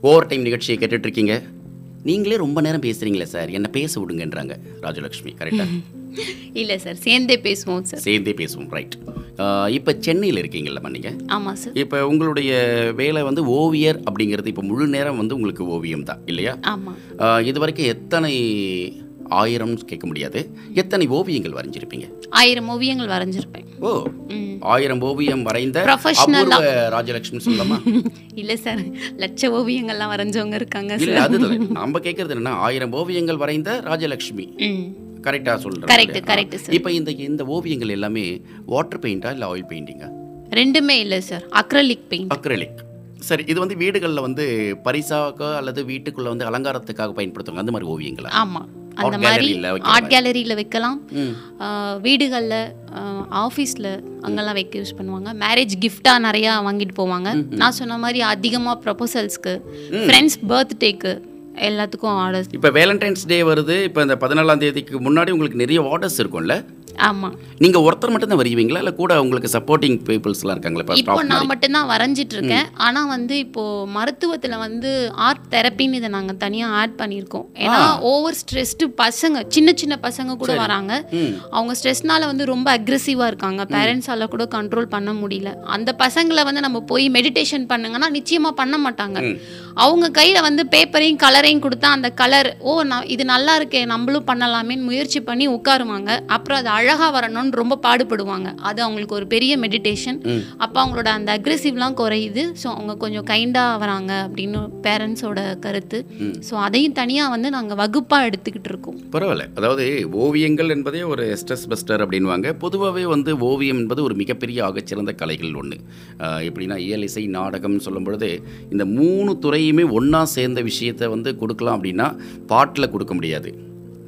ஓவர் டைம் நிகழ்ச்சியை கேட்டுட்டு இருக்கீங்க நீங்களே ரொம்ப நேரம் பேசுறீங்களே சார். என்ன பேச விடுங்கன்றாங்க. ராஜலக்ஷ்மி கரெக்டா இல்லை சார் சேர்ந்தே பேசுவோம் சார். சேர்ந்தே பேசுவோம் ரைட் இப்போ சென்னையில் இருக்கீங்கல்லம்மா நீங்கள் ஆமாம் சார். இப்போ உங்களுடைய வேலை வந்து ஓவியர் அப்படிங்கிறது இப்போ முழு நேரம் வந்து உங்களுக்கு ஓவியம் தான் இல்லையா? ஆமாம் இது வரைக்கும் எத்தனை ஆயிரம் கேட்க முடியாது. எத்தனை ஓவியங்கள் வரைஞ்சிருப்பீங்க? ஆயிரம் ஓவியங்கள் வரைஞ்சிருப்பேன். ஓ ஆயிரம் ஓவியம் வரைந்த. அபூர்வ ராஜலட்சுமி சொல்லலாமா? இல்லை சார் லட்ச ஓவியங்கள்லாம் வரைஞ்சவங்க இருக்காங்க இல்ல சார். அதுதான் நம்ம கேட்கறது என்னன்னா ஆயிரம் ஓவியங்கள் வரைந்த ராஜலட்சுமி. ம் கரெக்டா சொல்றேன் கரெக்ட் கரெக்ட் சார் இப்போ இந்த இந்த ஓவியங்கள் எல்லாமே வாட்டர் பெயிண்டா இல்லை ஆயில் பெயிண்டிங்கா ரெண்டுமே இல்லை சார் அக்ரலிக் பெயிண்ட் அக்ரலிக் சரி இது வந்து வீடுகளில் வந்து பரிசாக அல்லது வீட்டுக்குள்ள வந்து அலங்காரத்துக்காக பயன்படுத்துவாங்க. அந்த மாதிரி ஓவியங்களா? ஆமாம் அந்த மாதிரி ஆர்ட் கேலரியில் வைக்கலாம். வீடுகளில் ஆஃபீஸில் அங்கெல்லாம் வைக்க யூஸ் பண்ணுவாங்க. மேரேஜ் கிஃப்டாக நிறையா வாங்கிட்டு போவாங்க. நான் சொன்ன மாதிரி அதிகமாக ப்ரொபோசல்ஸ்க்கு ஃப்ரெண்ட்ஸ் பர்த்டேக்கு எல்லாத்துக்கும் ஆர்டர்ஸ் இப்போ வேலண்டைன்ஸ் டே வருது இப்போ இந்த பதினாலாம் தேதிக்கு முன்னாடி உங்களுக்கு நிறைய ஆர்டர்ஸ் இருக்கும்ல? ஆமாம் நீங்கள் ஒருத்தர் மட்டும் தான் வருவீங்களா? இல்லை கூட உங்களுக்கு சப்போர்ட்டிங் பீப்புள்ஸ்லாம் இருக்காங்களா? இப்போ நான் மட்டும்தான் வரைஞ்சிட்டு இருக்கேன். ஆனால் வந்து இப்போ மருத்துவத்தில் வந்து ஆர்ட் தெரப்பின்னு இதை நாங்கள் தனியாக ஆட் பண்ணியிருக்கோம். ஏன்னா ஓவர் ஸ்ட்ரெஸ்டு பசங்க சின்ன சின்ன பசங்க கூட வராங்க. அவங்க ஸ்ட்ரெஸ்னால வந்து ரொம்ப அக்ரெசிவாக இருக்காங்க. பேரண்ட்ஸால கூட கண்ட்ரோல் பண்ண முடியல. அந்த பசங்களை வந்து நம்ம போய் மெடிடேஷன் பண்ணுங்கன்னா நிச்சயமாக பண்ண மாட்டாங்க. அவங்க கையில் வந்து பேப்பரையும் கலரையும் கொடுத்தா அந்த கலர் ஓ நான் இது நல்லா இருக்கே நம்மளும் பண்ணலாமேன்னு முயற்சி பண்ணி உட்காருவாங்க. அப்புறம் அது அழகாக வரணும்னு ரொம்ப பாடுபடுவாங்க. அது அவங்களுக்கு ஒரு பெரிய மெடிடேஷன் அப்போ அவங்களோட அந்த அக்ரெசிவ்லாம் குறையுது. ஸோ அவங்க கொஞ்சம் கைண்டாக வராங்க அப்படின்னு பேரண்ட்ஸோட கருத்து. ஸோ அதையும் தனியாக வந்து நாங்கள் வகுப்பாக எடுத்துக்கிட்டு இருக்கோம். பரவாயில்ல. அதாவது ஓவியங்கள் என்பதே ஒரு ஸ்ட்ரெஸ் பஸ்டர் அப்படின்வாங்க பொதுவாகவே வந்து ஓவியம் என்பது ஒரு மிகப்பெரிய ஆகச்சிறந்த கலைகள் ஒன்று எப்படின்னா இயல் இசை நாடகம்னு சொல்லும் பொழுது இந்த மூணு துறையுமே ஒன்றா சேர்ந்த விஷயத்தை வந்து கொடுக்கலாம் அப்படின்னா பாட்டில் கொடுக்க முடியாது.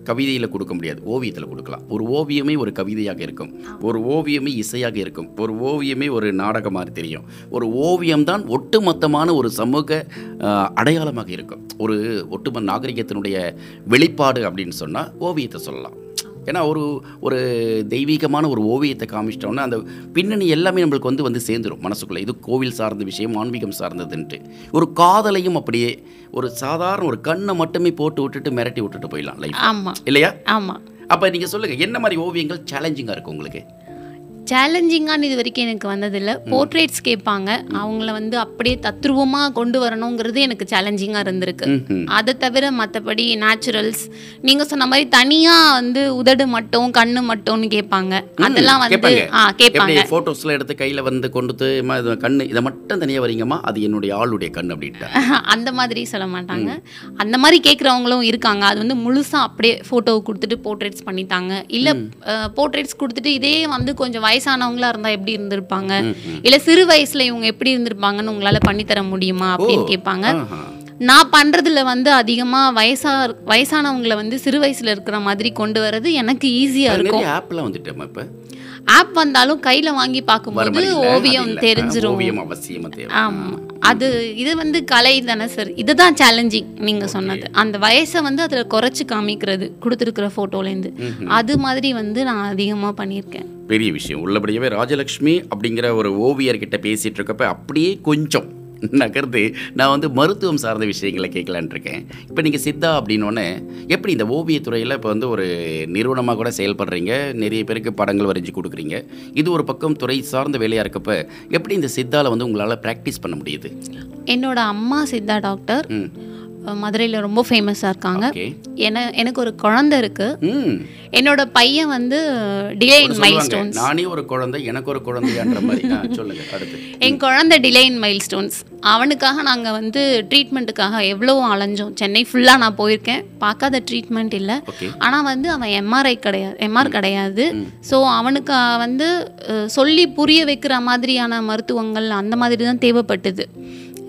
கவிதையில் கொடுக்க முடியாது. ஓவியத்தில் கொடுக்கலாம். ஒரு ஓவியமே ஒரு கவிதையாக இருக்கும். ஒரு ஓவியமே இசையாக இருக்கும். ஒரு ஓவியமே ஒரு நாடகமாக தெரியும். ஒரு ஓவியம்தான் ஒட்டுமொத்தமான ஒரு சமூக அடையாளமாக இருக்கும். ஒரு ஒட்டுமொத்த நாகரிகத்தினுடைய வெளிப்பாடு அப்படின்னு சொன்னால் ஓவியத்தை சொல்லலாம். ஏன்னா ஒரு ஒரு தெய்வீகமான ஒரு ஓவியத்தை காமிச்சிட்டோம்னா அந்த பின்னணி எல்லாமே நம்மளுக்கு வந்து வந்து சேர்ந்துரும் மனசுக்குள்ளே. இது கோவில் சார்ந்த விஷயம் ஆன்மீகம் சார்ந்ததுன்ட்டு. ஒரு காதலையும் அப்படியே ஒரு சாதாரண ஒரு கண்ணை மட்டுமே போட்டு விட்டுட்டு மிரட்டி விட்டுட்டு போயிடலாம் லைஃப் ஆமாம் இல்லையா? ஆமாம் அப்போ நீங்கள் சொல்லுங்கள் என்ன மாதிரி ஓவியங்கள் சேலஞ்சிங்காக இருக்கும் உங்களுக்கு? சேலஞ்சிங்கான இது வரைக்கும் எனக்கு வந்ததில்லை. போர்ட்ரேட்ஸ் கேட்பாங்க. அவங்கள வந்து அப்படியே தத்ரூபமாக கொண்டு வரணுங்கிறது எனக்கு சேலஞ்சிங்காக இருந்திருக்கு. அதை தவிர மற்றபடி நேச்சுரல்ஸ் நீங்கள் சொன்ன மாதிரி தனியாக வந்து உதடு மட்டும் கண்ணு மட்டும்னு கேட்பாங்க. அதெல்லாம் வந்து. ஆ கேட்பாங்க. ஃபோட்டோஸில் எடுத்து கையில் வந்து கொண்டு கண்ணு இதை மட்டும் தனியாக வரீங்கம்மா அது என்னுடைய ஆளுடைய கண் அப்படின்ட்டு. அந்த மாதிரி சொல்ல மாட்டாங்க. அந்த மாதிரி கேட்குறவங்களும் இருக்காங்க. அது வந்து முழுசாக அப்படியே ஃபோட்டோ கொடுத்துட்டு போர்ட்ரேட்ஸ் பண்ணித்தாங்க இல்லை போர்ட்ரேட்ஸ் கொடுத்துட்டு இதே வந்து கொஞ்சம் வயசானவங்களா இருந்தால் எப்படி இருந்திருப்பாங்க? இல்லை சிறு வயசில் இவங்க எப்படி இருந்திருப்பாங்கன்னு உங்களால் பண்ணித்தர முடியுமா? அப்படின்னு கேட்பாங்க. நான் பண்ணுறதுல வந்து அதிகமாக வயசா வயசானவங்களை வந்து சிறு வயசில் இருக்கிற மாதிரி கொண்டு வர்றது எனக்கு ஈஸியாக இருக்கும். ஆப்லாம் வந்துட்டேம்மா இப்போ. ஆப் வந்தாலும் கையில் வாங்கி பார்க்கும்போது ஓவியம் தெரிஞ்சிரும். ஓவியம் அவசியமாக தேவை. ஆமாம் அது இது வந்து கலை தானே சார் இதுதான் சேலஞ்சிங் நீங்கள் சொன்னது. அந்த வயசை வந்து அதில் குறைச்சி காமிக்கிறது கொடுத்துருக்குற ஃபோட்டோலேருந்து அது மாதிரி வந்து நான் அதிகமாக பண்ணியிருக்கேன். பெரிய விஷயம். உள்ளபடியாவே ராஜலக்ஷ்மி அப்படிங்கிற ஒரு ஓவியர்கிட்ட பேசிகிட்டு இருக்கப்ப அப்படியே கொஞ்சம் நகர்ந்து நான் வந்து மருத்துவம் சார்ந்த விஷயங்களை கேட்கலான் இருக்கேன். இப்போ நீங்கள் சித்தா அப்படின்னோடனே எப்படி இந்த ஓவியத்துறையில் இப்போ வந்து ஒரு நிறுவனமாக கூட செயல்படுறீங்க? நிறைய பேருக்கு படங்கள் வரைஞ்சி கொடுக்குறீங்க. இது ஒரு பக்கம் துறை சார்ந்த வேலையாக இருக்கப்ப எப்படி இந்த சித்தாவில் வந்து உங்களால் ப்ராக்டிஸ் பண்ண முடியுது? என்னோட அம்மா சித்தா டாக்டர் மதுரையில் ரொம்ப ஃபேமஸாக இருக்காங்க. என எனக்கு ஒரு குழந்தை இருக்கு. ம். என்னோட பையன் வந்து டிலே இன் மைல் ஸ்டோன்ஸ் நானே ஒரு குழந்தை எனக்கு ஒரு குழந்தையான்ற மாதிரி. சொல்லுங்க அடுத்து. என் குழந்தை டிலே இன் மைல் ஸ்டோன்ஸ் அவனுக்காக நாங்கள் வந்து ட்ரீட்மெண்ட்டுக்காக எவ்வளோ அலைஞ்சோம். சென்னை ஃபுல்லாக நான் போயிருக்கேன். பார்க்காத ட்ரீட்மெண்ட் இல்லை. ஆனால் வந்து அவன் எம்ஆர்ஐ கிடையாது எம்ஆர் கிடையாது. ஸோ அவனுக்கு வந்து சொல்லி புரிய வைக்கிற மாதிரியான மருத்துவங்கள் அந்த மாதிரி தான் தேவைப்பட்டது.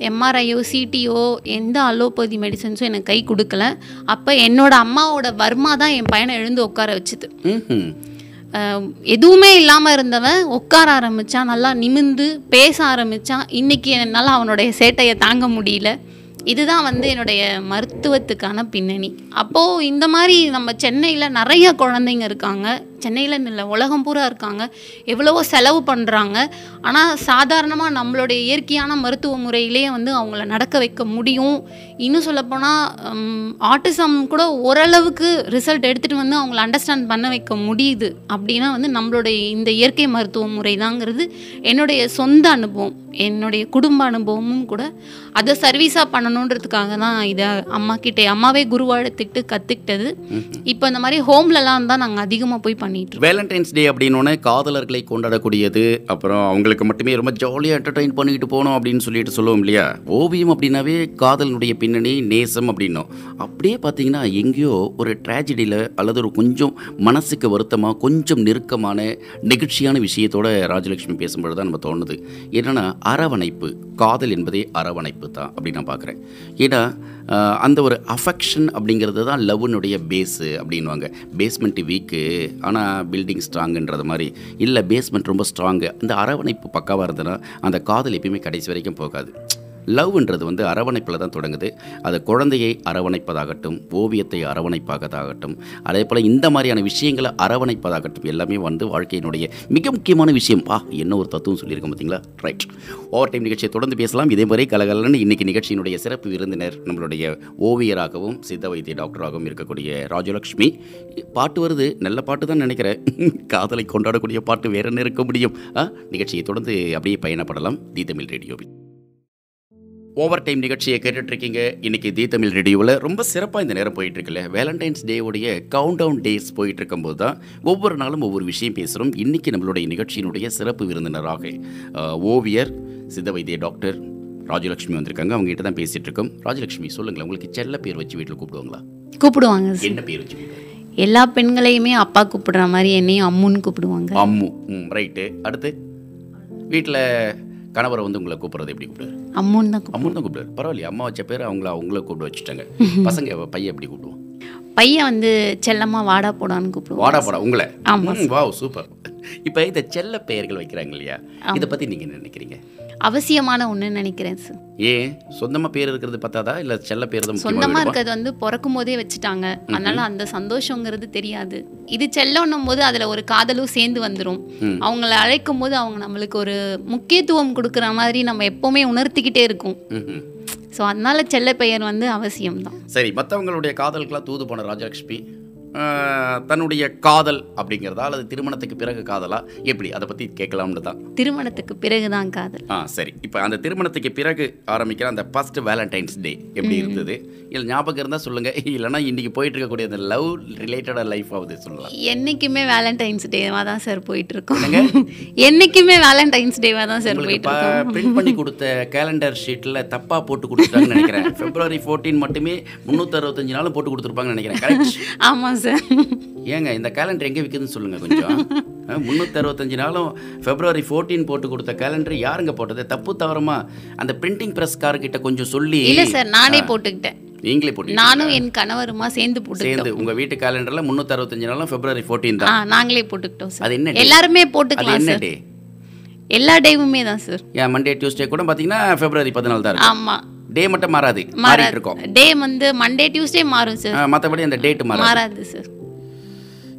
எம்ஆர்ஐயோ சிடிஓ எந்த அலோபதி மெடிசன்ஸும் எனக்கு கை கொடுக்கல. அப்போ என்னோட அம்மாவோட வர்மா தான் என் பையனை எழுந்து உட்கார வச்சுது. எதுவுமே இல்லாமல் இருந்தவன் உட்கார ஆரம்பித்தான் நல்லா நிமிந்து பேச ஆரம்பித்தான் இன்னைக்கு என்னால் அவனுடைய சேட்டையை தாங்க முடியல. இதுதான் வந்து என்னுடைய மருத்துவத்துக்கான பின்னணி. அப்போது இந்த மாதிரி நம்ம சென்னையில் நிறைய குழந்தைங்க இருக்காங்க. சென்னையில் இல்லை உலகம் பூரா இருக்காங்க. எவ்வளவோ செலவு பண்ணுறாங்க ஆனால் சாதாரணமாக நம்மளுடைய இயற்கையான மருத்துவ முறையிலே வந்து அவங்கள நடக்க வைக்க முடியும். இன்னும் சொல்லப்போனால் ஆட்டிசம் கூட ஓரளவுக்கு ரிசல்ட் எடுத்துகிட்டு வந்து அவங்கள அண்டர்ஸ்டாண்ட் பண்ண வைக்க முடியுது. அப்படின்னா வந்து நம்மளுடைய இந்த இயற்கை மருத்துவ முறை தாங்கிறது என்னுடைய சொந்த அனுபவம். என்னுடைய குடும்ப அனுபவமும் கூட அதை சர்வீஸாக பண்ணணுன்றதுக்காக தான் இதை அம்மா கிட்டே அம்மாவே குருவா எடுத்துக்கிட்டு கற்றுக்கிட்டது இப்போ இந்த மாதிரி ஹோம்லலாம் தான் நாங்கள் அதிகமாக போய் பண்ணிட்டு வேலண்டைன்ஸ் டே அப்படின்னோடனே காதலர்களை கொண்டாடக்கூடியது அப்புறம் அவங்களுக்கு மட்டுமே ரொம்ப ஜாலியாக என்டர்டைன் பண்ணிக்கிட்டு போகணும் அப்படின்னு சொல்லிட்டு சொல்லுவோம் இல்லையா? ஓவியம் அப்படின்னாவே காதலினுடைய பின்னணி நேசம் அப்படின்னும். அப்படியே பார்த்தீங்கன்னா எங்கேயோ ஒரு ட்ராஜடியில் அல்லது ஒரு கொஞ்சம் மனசுக்கு வருத்தமாக கொஞ்சம் நெருக்கமான நெகிழ்ச்சியான விஷயத்தோட ராஜலட்சுமி பேசும்பொழுது தான் நம்ம தோணுது. என்னென்னா அரவணைப்பு காதல் என்பதே அரவணைப்பு தான் அப்படின்னு நான் பார்க்குறேன். ஏன்னா அந்த ஒரு அஃபெக்ஷன் அப்படிங்கிறது தான் லவ்னுடைய பேஸு அப்படின்வாங்க பேஸ்மெண்ட் வீக்கு ஆனால் பில்டிங் ஸ்ட்ராங்குன்றது மாதிரி. இல்லை பேஸ்மெண்ட் ரொம்ப ஸ்ட்ராங்கு அந்த அரவணைப்பு பக்காவாக இருந்ததுன்னா அந்த காதல் எப்பயுமே கடைசி வரைக்கும் போகாது. லவ்ன்றது வந்து அரவணைப்பில் தான் தொடங்குது. அது குழந்தையை அரவணைப்பதாகட்டும் ஓவியத்தை அரவணைப்பாகதாகட்டும் அதே போல் இந்த மாதிரியான விஷயங்களை அரவணைப்பதாகட்டும் எல்லாமே வந்து வாழ்க்கையினுடைய மிக முக்கியமான விஷயம். பா என்ன ஒரு தத்துவம் சொல்லியிருக்கோம் பார்த்தீங்களா? ரைட் ஓவர் டைம் நிகழ்ச்சியை தொடர்ந்து பேசலாம். இதே மாதிரி கலகலன்னு இன்னைக்கு நிகழ்ச்சியினுடைய சிறப்பு விருந்தினர் நம்மளுடைய ஓவியராகவும் சித்த வைத்திய டாக்டராகவும் இருக்கக்கூடிய ராஜலக்ஷ்மி. பாட்டு வருது. நல்ல பாட்டு தான் நினைக்கிறேன். காதலை கொண்டாடக்கூடிய பாட்டு வேற என்ன இருக்க முடியும்? நிகழ்ச்சியை தொடர்ந்து அப்படியே பயணப்படலாம். தி தமிழ் ரேடியோவில். ஓவர் டைம் நிகழ்ச்சியை கேட்டுட்டு இருக்கீங்க இன்னைக்கு தி தமிழ் ரேடியோவில் ரொம்ப சிறப்பாக இந்த நேரம் போயிட்டு இருக்குல்ல வேலண்டைன்ஸ் டேவுடைய கவுண்ட் டவுன் டேஸ் போயிட்டு இருக்கும்போது தான் ஒவ்வொரு நாளும் ஒவ்வொரு விஷயம் பேசுகிறோம் இன்னைக்கு நம்மளுடைய நிகழ்ச்சியினுடைய சிறப்பு விருந்தினராக ஓவியர் சித்த வைத்திய டாக்டர் ராஜலட்சுமி வந்திருக்காங்க. அவங்க கிட்ட தான் பேசிட்டு இருக்கோம் ராஜலட்சுமி சொல்லுங்களேன் உங்களுக்கு செல்ல பேர் வச்சு வீட்டில் கூப்பிடுவாங்களா? கூப்பிடுவாங்க என்ன பேர் வச்சு எல்லா பெண்களையுமே அப்பா கூப்பிடுற மாதிரி என்னையும் அம்முன்னு கூப்பிடுவாங்க. அம்மு. ரைட்டு அடுத்து வீட்டில் கணவரை வந்து உங்களை கூப்பிட்றது எப்படி கூப்பிடுவார்? அம்முன்னு தான் அம்மன் தான் கூப்பிடுவார். பரவாயில்லையா அம்மா வச்ச பேர் அவங்கள அவங்கள கூப்பிட்டு வச்சுட்டாங்க. பசங்க பையன் எப்படி கூப்பிடுவோம் பையன் வந்து செல்லம்மா வாடா போடான்னு கூப்பிடுவான். வாடா போடா உங்களை? ஆமா ம், வாவ் சூப்பர். இப்போ இந்த செல்ல பெயர்கள் வைக்கிறாங்க இல்லையா? இதை பற்றி நீங்கள் என்ன நினைக்கிறீங்க? அவசியமான ஒன்றுன்னு நினைக்கிறேன் சார் ஏன்? சொந்தமாக பேர் இருக்கிறது பத்தாதா? இல்லை செல்ல பேர் தான் சொந்தமா முக்கியமாக இருக்கிறது வந்து பிறக்கும் போதே வச்சுட்டாங்க அதனால அந்த சந்தோஷங்கிறது தெரியாது. இது செல்லணும் போது அதுல ஒரு காதலும் சேர்ந்து வந்துரும். அவங்கள அழைக்கும் போது அவங்க நம்மளுக்கு ஒரு முக்கியத்துவம் கொடுக்குற மாதிரி நம்ம எப்பவுமே உணர்த்திக்கிட்டே இருக்கும். ஸோ அதனால செல்ல பெயர் வந்து அவசியம்தான். சரி மற்றவங்களுடைய காதலுக்கெல்லாம் தூது போன ராஜலட்சுமி தன்னுடைய காதல் அப்படிங்கிறதா அல்லது திருமணத்துக்கு பிறகு காதலா? எப்படி? அதை பற்றி கேட்கலாம்னு தான். திருமணத்துக்கு பிறகுதான் காதல். ஆ சரி. இப்போ அந்த திருமணத்துக்கு பிறகு ஆரம்பிக்கிற அந்த ஃபர்ஸ்ட் வேலண்டைன்ஸ் டே எப்படி இருந்தது? இல்லை ஞாபகம் இருந்தால் சொல்லுங்கள் இல்லைன்னா இன்றைக்கி போயிட்டு இருக்கக்கூடிய அந்த லவ் ரிலேட்டடாக லைஃப் ஆகுது சொல்லலாம். என்னைக்குமே வேலண்டைன்ஸ் டேவா தான் சார் போயிட்டு இருக்கோம் என்னைக்குமே வேலண்டைன்ஸ் டேவா தான் சார் போயிட்டு பிரிண்ட் பண்ணி கொடுத்த கேலண்டர் ஷீட்டில் தப்பாக போட்டு கொடுத்துட்டாங்கன்னு நினைக்கிறேன். பிப்ரவரி ஃபோர்டீன் மட்டுமே முந்நூற்றி அறுபத்தஞ்சு நாளும் போட்டு கொடுத்துருப்பாங்கன்னு நினைக்கிறேன். கரெக்ட் ஆமா சார் ஏங்க இந்த கேலண்டர் எங்கே விற்குதுன்னு சொல்லுங்கள் கொஞ்சம். முந்நூற்றி அறுபத்தஞ்சு நாளும் பிப்ரவரி ஃபோர்டீன் போட்டு கொடுத்த கேலண்டர் யாருங்க போட்டது? தப்பு தவறமா அந்த பிரிண்டிங் ப்ரெஸ்காரர்கிட்ட கொஞ்சம் சொல்லி இல்ல சார் நானே போட்டுக்கிட்டேன். நீங்களே போட்டு நானும் என் கணவருமா சேர்ந்து போட்டுக்கிட்டோம். சேர்ந்து உங்கள் வீட்டு கேலண்டரில் முந்நூற்றி அறுபத்தஞ்சு நாளும் பிப்ரவரி ஃபோர்டீன் தான். நாங்களே போட்டுக்கிட்டோம் சார். அது என்ன? எல்லாருமே போட்டுக்கலாம் என்ன சார். டே எல்லா டேவுமே தான் சார். ஏன் மண்டே டியூஸ்டே கூட பார்த்தீங்கன்னா பிப்ரவரி பதினாலு தான் இருக்கும் ஆமா. டே மட்டும் மாறாது. மாறிட்டு இருக்கோம். டே வந்து மண்டே டியூஸ்டே மாறும் சார் மற்றபடி அந்த டேட் மாறாது. மாறாது சார்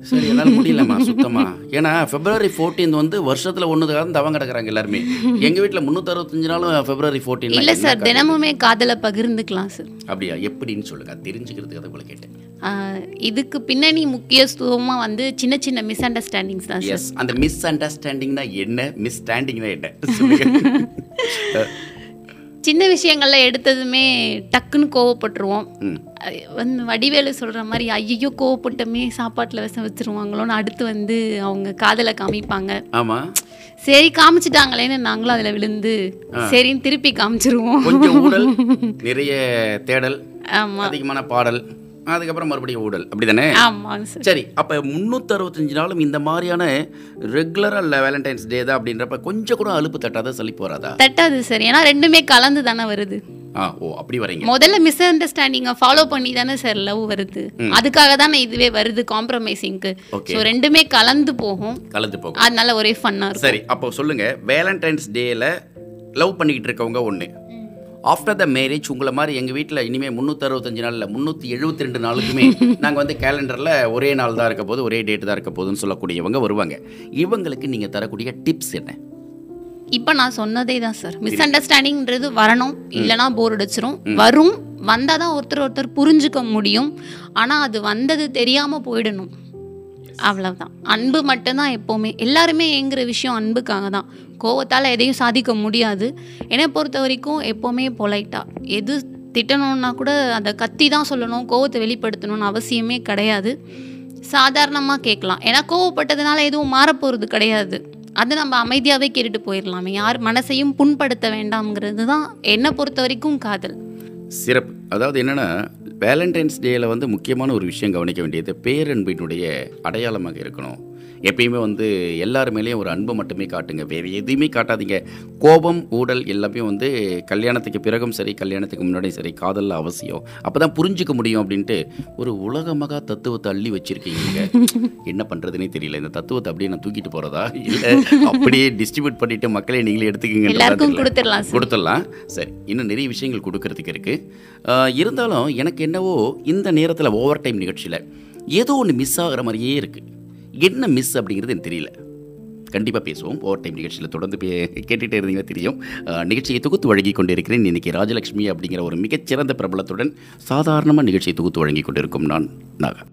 சரி என்னால் முடியலம்மா சுத்தமா. ஏன்னா பிப்ரவரி ஃபோர்டீன் வந்து வருஷத்தில் ஒன்று தவம் கிடக்குறாங்க எல்லாருமே. எங்கள் வீட்டில் முந்நூற்றறுபத்தஞ்சு நாளும் பிப்ரவரி ஃபோர்டீன் இல்ல சார் தினமுமே காதலை பகிர்ந்துக்கலாம் சார் அப்படியா? எப்படின்னு சொல்லுங்க. தெரிஞ்சுக்கிறதுக்கு அதை போல கேட்டேன். இதுக்கு பின்னணி முக்கியத்துவமா வந்து சின்ன சின்ன மிஸ் அண்டர்ஸ்டாண்டிங்ஸ் தான் எஸ் அந்த மிஸ் அண்டர்ஸ்டாண்டிங்னா என்ன? மிஸ் ஸ்டாண்டிங்னா என்ன சின்ன விஷயங்கள்ல எடுத்ததுமே டக்குன்னு கோவப்பட்டுருவோம். வந்து வடிவேலு சொல்ற மாதிரி ஐயோ கோவப்பட்டமே சாப்பாட்டுல விஷம் வச்சிருவாங்களோன்னு அடுத்து வந்து அவங்க காதலை காமிப்பாங்க. ஆமா. சரி காமிச்சிட்டாங்களேன்னு நாங்களும் அதுல விழுந்து சரின்னு திருப்பி காமிச்சிருவோம். நிறைய தேடல் ஆமா. அதிகமான பாடல். அதுக்கப்புறம் மறுபடியும் ஊடல். அப்படிதானே? ஆமாங்க சார். சரி அப்போ முந்நூற்றறுபத்தஞ்சு நாளும் இந்த மாதிரியான ரெகுலராக இல்லை வேலண்டைன்ஸ் டே தான் அப்படின்றப்ப கொஞ்சம் கூட அலுப்பு தட்டாத சலிப்பு வராதா தட்டாது சார். ஏன்னா ரெண்டுமே கலந்து தானே வருது. ஆ ஓ அப்படி வரீங்க. முதல்ல மிஸ் அண்டர்ஸ்டாண்டிங்கை ஃபாலோ பண்ணி தானே சார் லவ் வருது. அதுக்காக தானே இதுவே வருது காம்ப்ரமைசிங்க்கு Okay. ஸோ ரெண்டுமே கலந்து போகும். கலந்து போகும். அதனால ஒரே ஃபன்னாக சரி அப்போ சொல்லுங்க வேலண்டைன்ஸ் டேல லவ் பண்ணிக்கிட்டு இருக்கவங்க ஒன்று ஆஃப்டர் த மேரேஜ் உங்களை மாதிரி எங்கள் வீட்டில் இனிமேல் முந்நூற்றறுபத்தஞ்சு நாளில் முந்நூற்றி எழுபத்தி ரெண்டு நாளுக்குமே நாங்கள் வந்து கேலண்டரில் ஒரே நாள் தான் இருக்க போது ஒரே டேட் தான் இருக்க போதுன்னு சொல்லக்கூடியவங்க வருவாங்க. இவங்களுக்கு நீங்கள் தரக்கூடிய டிப்ஸ் என்ன? இப்போ நான் சொன்னதே தான் சார் மிஸ் அண்டர்ஸ்டாண்டிங்ன்றது வரணும் இல்லைனா போர் அடிச்சிரும். வரும் வந்தால் தான் ஒருத்தர் ஒருத்தர் புரிஞ்சுக்க முடியும். ஆனால் அது வந்தது தெரியாமல் போயிடணும். அவ்வளவுதான். அன்பு மட்டும்தான் எப்போவுமே. எல்லாருமே ஏங்குற விஷயம் அன்புக்காக தான் கோவத்தால் எதையும் சாதிக்க முடியாது. என்னை பொறுத்த வரைக்கும் எப்போவுமே பொலைட்டாக எது திட்டணும்னா கூட அதை கத்தி தான் சொல்லணும் கோவத்தை வெளிப்படுத்தணும்னு அவசியமே கிடையாது. சாதாரணமாக கேட்கலாம். ஏன்னா கோவப்பட்டதுனால எதுவும் மாறப்போகிறது கிடையாது. அதை நம்ம அமைதியாகவே கேட்டுட்டு போயிடலாமே. யார் மனசையும் புண்படுத்த வேண்டாம்ங்கிறது தான் என்னை பொறுத்த வரைக்கும் காதல். சிறப்பு. அதாவது என்னென்னா வேலண்டைன்ஸ் டேயில் வந்து முக்கியமான ஒரு விஷயம் கவனிக்க வேண்டியது பேரன்பினுடைய அடையாளமாக இருக்கணும். எப்பயுமே வந்து எல்லார் மேலேயும் ஒரு அன்பு மட்டுமே காட்டுங்க. வேறு எதுவுமே காட்டாதீங்க. கோபம் ஊடல் எல்லாமே வந்து கல்யாணத்துக்கு பிறகும் சரி கல்யாணத்துக்கு முன்னாடியும் சரி காதலில் அவசியம். அப்போ தான் புரிஞ்சுக்க முடியும் அப்படின்ட்டு ஒரு உலக மகா தத்துவத்தை அள்ளி வச்சிருக்கீங்க. என்ன பண்ணுறதுனே தெரியல. இந்த தத்துவத்தை அப்படியே நான் தூக்கிட்டு போகிறதா இல்லை அப்படியே டிஸ்ட்ரிபியூட் பண்ணிட்டு மக்களே நீங்களே எடுத்துக்கங்க கொடுத்துடலாம் கொடுத்துடலாம். சரி இன்னும் நிறைய விஷயங்கள் கொடுக்கறதுக்கு இருக்குது இருந்தாலும் எனக்கு என்னவோ இந்த நேரத்தில் ஓவர் டைம் நிகழ்ச்சியில் ஏதோ ஒன்று மிஸ் ஆகிற மாதிரியே இருக்குது என்ன மிஸ் அப்படிங்கிறது எனக்கு தெரியல. கண்டிப்பாக பேசுவோம். ஓவர் டைம் நிகழ்ச்சியில் தொடர்ந்து பே கேட்டுகிட்டே இருந்தீங்கன்னா தெரியும். நிகழ்ச்சியை தொகுத்து வழங்கி கொண்டிருக்கிறேன். இன்றைக்கி ராஜலட்சுமி அப்படிங்கிற ஒரு மிகச்சிறந்த பிரபலத்துடன் சாதாரணமாக நிகழ்ச்சியை தொகுத்து வழங்கி கொண்டிருக்கும் நான் நாகா.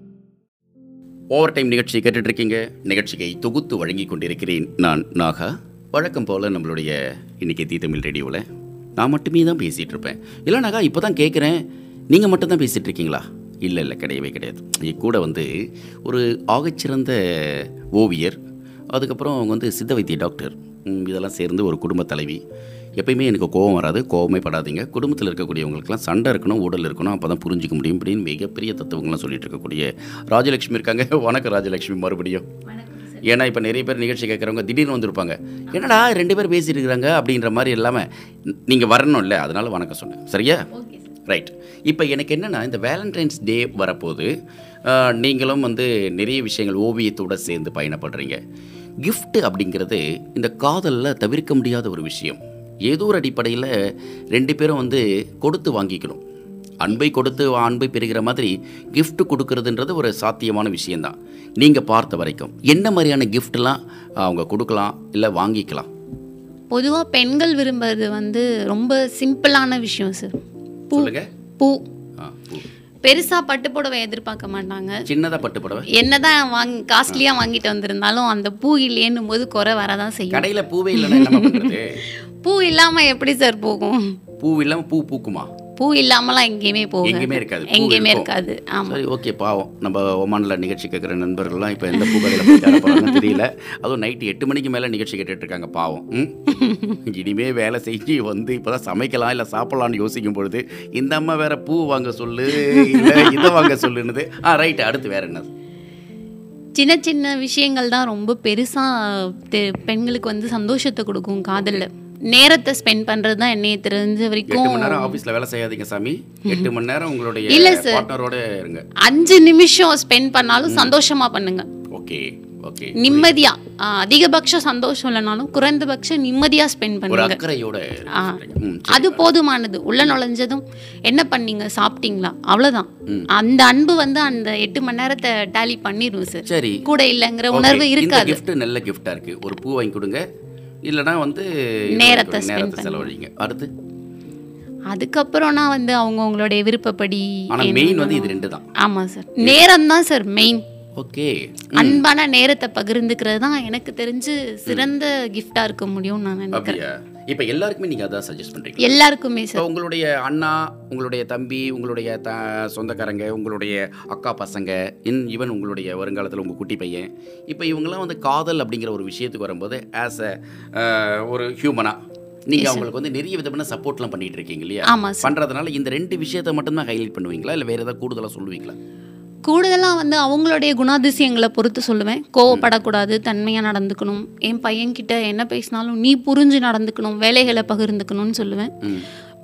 ஓவர் டைம் நிகழ்ச்சியை கேட்டுட்ருக்கீங்க நிகழ்ச்சியை தொகுத்து வழங்கி கொண்டிருக்கிறேன் நான் நாகா. வழக்கம் போல் நம்மளுடைய இன்னைக்கு தீ தமிழ் ரேடியோவில் நான் மட்டுமே தான் பேசிகிட்டு இருப்பேன். இல்லைனாக்கா இப்போ தான் கேட்குறேன் நீங்கள் மட்டும் தான் பேசிகிட்டு இருக்கீங்களா? இல்லை இல்லை கிடையவே கிடையாது. என் கூட வந்து ஒரு ஆகச்சிறந்த ஓவியர் அதுக்கப்புறம் அவங்க வந்து சித்த வைத்திய டாக்டர் இதெல்லாம் சேர்ந்து ஒரு குடும்ப தலைவி. எப்பயுமே எனக்கு கோவம் வராது கோவமே படாதீங்க. குடும்பத்தில் இருக்கக்கூடியவங்களுக்குலாம் சண்டை இருக்கணும் ஊடல் இருக்கணும் அப்போ தான் புரிஞ்சிக்க முடியும் அப்படின்னு மிகப்பெரிய தத்துவங்கள்லாம் சொல்லிட்டு இருக்கக்கூடிய ராஜலட்சுமி இருக்காங்க. வணக்கம் ராஜலட்சுமி மறுபடியும். ஏன்னா இப்போ நிறைய பேர் நிகழ்ச்சி கேட்குறவங்க திடீர்னு வந்திருப்பாங்க. என்னடா ரெண்டு பேர் பேசிட்டு இருக்கிறாங்க? அப்படின்ற மாதிரி இல்லாமல் நீங்கள் வரணும் இல்லை அதனால வணக்கம் சொன்னேன். சரியா? ரைட் இப்போ எனக்கு என்னென்னா இந்த வேலண்டைன்ஸ் டே வரப்போது நீங்களும் வந்து நிறைய விஷயங்கள் ஓவியத்தோட சேர்ந்து பயணப்படுறீங்க. கிஃப்ட்டு அப்படிங்கிறது இந்த காதலில் தவிர்க்க முடியாத ஒரு விஷயம். ஏதோ ஒரு அடிப்படையில் ரெண்டு பேரும் வந்து கொடுத்து வாங்கிக்கணும். அன்பை கொடுத்து அன்பை பெறுகிற மாதிரி கிஃப்ட் கொடுக்கறதுன்றது ஒரு சாத்தியமான விஷயந்தான் நீங்கள் பார்த்த வரைக்கும். என்ன மாதிரியான கிஃப்ட்லாம் அவங்க கொடுக்கலாம் இல்லை வாங்கிக்கலாம்? பொதுவாக பெண்கள் விரும்புறது வந்து ரொம்ப சிம்பிளான விஷயம் சார் சொல்லுங்க. பூ. பெருசா பட்டு புடவை எதிர்பார்க்க மாட்டாங்க. சின்னதாக பட்டு புடவை? என்னதான் வாங்கி காஸ்ட்லியாக வாங்கிட்டு வந்திருந்தாலும் அந்த பூ இல்லையேன்னும் போது குறை வரதான் செய்யும். கடையில் பூவே இல்லைன்னா பூ இல்லாம எப்படி சார் போகும்? பூ இல்லாமல் பூ பூக்குமா? பூ இல்லாமலாம் எங்கேயுமே போகும் எங்கேயுமே இருக்காது. எங்கேயுமே. இருக்காது. ஆமா. சரி ஓகே பாவம். நம்ம ஒமானில் நிகழ்ச்சி கேட்குற நண்பர்கள்லாம் இப்போ எந்த பூ கடையில் தெரியல. அதுவும் நைட்டு எட்டு மணிக்கு மேலே நிகழ்ச்சி கேட்டுட்டு இருக்காங்க பாவம்? இனிமே வேலை செஞ்சு வந்து இப்போ தான் சமைக்கலாம் இல்லை சாப்பிடலாம்னு யோசிக்கும் பொழுது இந்த அம்மா வேற பூ வாங்க சொல்லு இல்லை இதை வாங்க சொல்லுன்னுது. ஆ ரைட்டு அடுத்து வேற என்ன? சின்ன சின்ன விஷயங்கள் தான் ரொம்ப பெருசா தெ- பெண்களுக்கு வந்து சந்தோஷத்தை கொடுக்கும் காதல்ல. நேரத்தை ஸ்பெண்ட் பண்றது தான் என்னைய தெரிஞ்ச வரைக்கும் மணி நேரம் ஆஃபீஸில் வேலை செய்யாதீங்க சாமி. எட்டு மணி நேரம் உங்களுடைய இல்ல இருங்க. அஞ்சு நிமிஷம் ஸ்பெண்ட் பண்ணாலும் சந்தோஷமா பண்ணுங்க. Okay okay. நிம்மதியா. அதிகபட்ச சந்தோஷம் இல்லைனாலும் குறைந்தபட்ச நிம்மதியா ஸ்பெண்ட் பண்ணுங்க. அது போதுமானது. உள்ள நுழைஞ்சதும் என்ன பண்ணீங்க? சாப்பிட்டீங்களா? அவ்வளவுதான். அந்த அன்பு வந்து அந்த எட்டு மணி நேரத்தை டேலி பண்ணிரும் சார் சரி. கூட இல்லைங்கிற உணர்வு இருக்காது. gift நல்ல கிஃப்டா இருக்கு. ஒரு பூ வாங்கி கொடுங்க. இல்லனா வந்து நேரத்தை நேரத்தை. செலவழிங்க. அடுத்து? அதுக்கப்புறம்னா வந்து அவங்கவுங்களுடைய விருப்பப்படி ஆனா என்ன மெயின் வந்து. இது ரெண்டு தான். ஆமா சார் நேரம் தான் சார் மெயின் ஓகே. அன்பான நேரத்தை பகிர்ந்துக்கிறது தான் எனக்கு தெரிஞ்சு சிறந்த கிஃப்டா இருக்க முடியும்னு நான் நினைக்கிறேன். இப்போ எல்லாருக்குமே நீங்க அதான் சஜஸ்ட் பண்றீங்க எல்லாருக்குமே சார் உங்களுடைய அண்ணா உங்களுடைய தம்பி உங்களுடைய த சொந்தக்காரங்க உங்களுடைய அக்கா பசங்க இன் ஈவன் உங்களுடைய வருங்காலத்தில் உங்கள் குட்டி பையன் இப்போ இவங்கெல்லாம் வந்து காதல் அப்படிங்கிற ஒரு விஷயத்துக்கு வரும்போது ஆஸ் அ ஒரு ஹியூமனா நீங்கள் அவங்களுக்கு வந்து நிறைய விதமான சப்போர்ட்லாம் பண்ணிட்டு இருக்கீங்க இல்லையா? பண்ணுறதுனால இந்த ரெண்டு விஷயத்தை மட்டும்தான் ஹைலைட் பண்ணுவீங்களா? இல்லை வேறு ஏதாவது கூடுதலாக சொல்லுவீங்களா? கூடுதலாக வந்து அவங்களுடைய குணாதிசயங்களை பொறுத்து சொல்லுவேன். கோவப்படக்கூடாது தன்மையாக நடந்துக்கணும். என் பையன்கிட்ட என்ன பேசினாலும் நீ புரிஞ்சு நடந்துக்கணும் வேலைகளை பகிர்ந்துக்கணும்னு சொல்லுவேன்.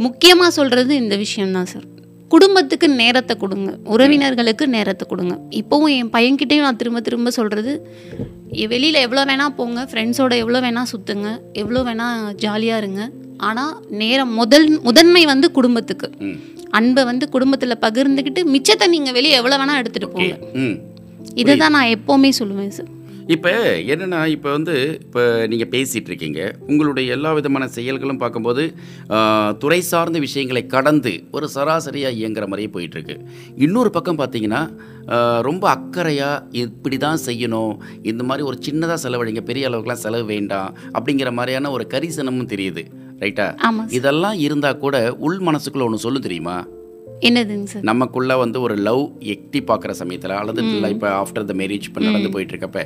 முக்கியமாக சொல்கிறது இந்த விஷயம்தான் சார். குடும்பத்துக்கு நேரத்தை கொடுங்க. உறவினர்களுக்கு நேரத்தை கொடுங்க. இப்போவும் என் பையன்கிட்டயும் நான் திரும்ப திரும்ப சொல்கிறது வெளியில் எவ்வளோ வேணால் போங்க ஃப்ரெண்ட்ஸோட எவ்வளோ வேணால் சுற்றுங்க எவ்வளோ வேணால் ஜாலியாக இருங்க. ஆனால் நேரம் முதல் முதன்மை வந்து குடும்பத்துக்கு. அன்பை வந்து குடும்பத்தில் பகிர்ந்துக்கிட்டு மிச்சத்தை நீங்கள் வெளியே எவ்வளோ வேணால் எடுத்துகிட்டு போங்க. ம். இதை தான் நான் எப்போவுமே சொல்லுவேன் சார் இப்போ என்னென்னா இப்போ வந்து இப்போ நீங்கள் பேசிகிட்டு இருக்கீங்க உங்களுடைய எல்லா விதமான செயல்களும் பார்க்கும்போது துறை சார்ந்த விஷயங்களை கடந்து ஒரு சராசரியாக இயங்குற மாதிரியே போயிட்டுருக்கு. இன்னொரு பக்கம் பார்த்தீங்கன்னா ரொம்ப அக்கறையாக இப்படி தான் செய்யணும். இந்த மாதிரி ஒரு சின்னதாக செலவழிங்க பெரிய அளவுக்குலாம் செலவு வேண்டாம் அப்படிங்கிற மாதிரியான ஒரு கரிசனமும் தெரியுது. ரைட்டா? இதெல்லாம் இருந்தால் கூட உள் மனசுக்குள்ளே ஒன்று சொல்லும் தெரியுமா? என்னதுங்க சார் நமக்குள்ள வந்து ஒரு லவ் எட்டி பார்க்குற சமயத்தில் அல்லது இல்லை இப்போ ஆஃப்டர் த மேரேஜ் இப்போ நடந்து போயிட்டு இருக்கப்ப